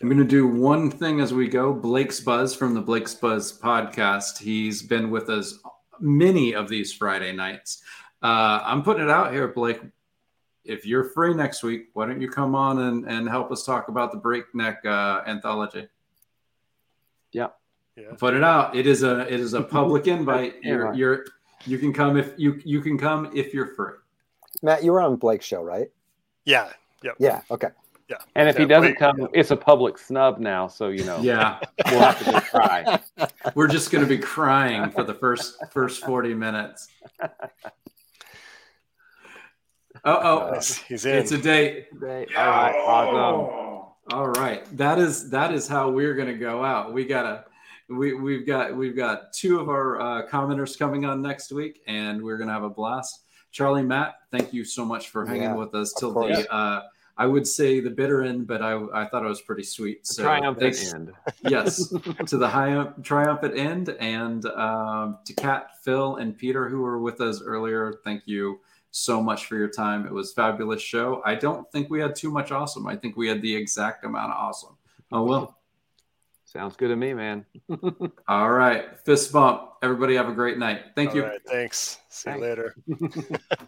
i'm going to do one thing as we go blake's buzz from the blake's buzz podcast he's been with us many of these friday nights uh i'm putting it out here blake if you're free next week, why don't you come on and, and help us talk about the Breakneck uh, anthology?
Yeah.
Put it out. It is a it is a *laughs* public invite. You're you're you can come if you you can come if you're free.
Matt, you were on Blake's show, right?
Yeah. Yep.
Yeah. Okay. Yeah.
And if he doesn't
wait,
come,
yeah.
it's a public snub now. So you know,
Yeah,
we'll have to go try. *laughs*
we're just going to be crying for the first first forty minutes. Oh oh, *laughs*
He's, he's in.
it's a date.
All right, awesome.
All right. That is that is how we're gonna go out. We gotta we we've got we've got two of our uh, commenters coming on next week, and we're gonna have a blast. Charlie, Matt, thank you so much for hanging
Yeah,
with us till the uh, I would say the bitter end, but I I thought it was pretty sweet. So
Triumphant end. *laughs*
yes, to the high triumphant end, and um, to Kat, Phil, and Peter who were with us earlier. Thank you so much for your time. It was a fabulous show. I don't think we had too much awesome. I think we had the exact amount of awesome. Oh well.
Sounds good to me, man. *laughs*
All right. Fist bump. Everybody have a great night. Thank
All
you.
right, thanks. See
Thanks.
you later. *laughs*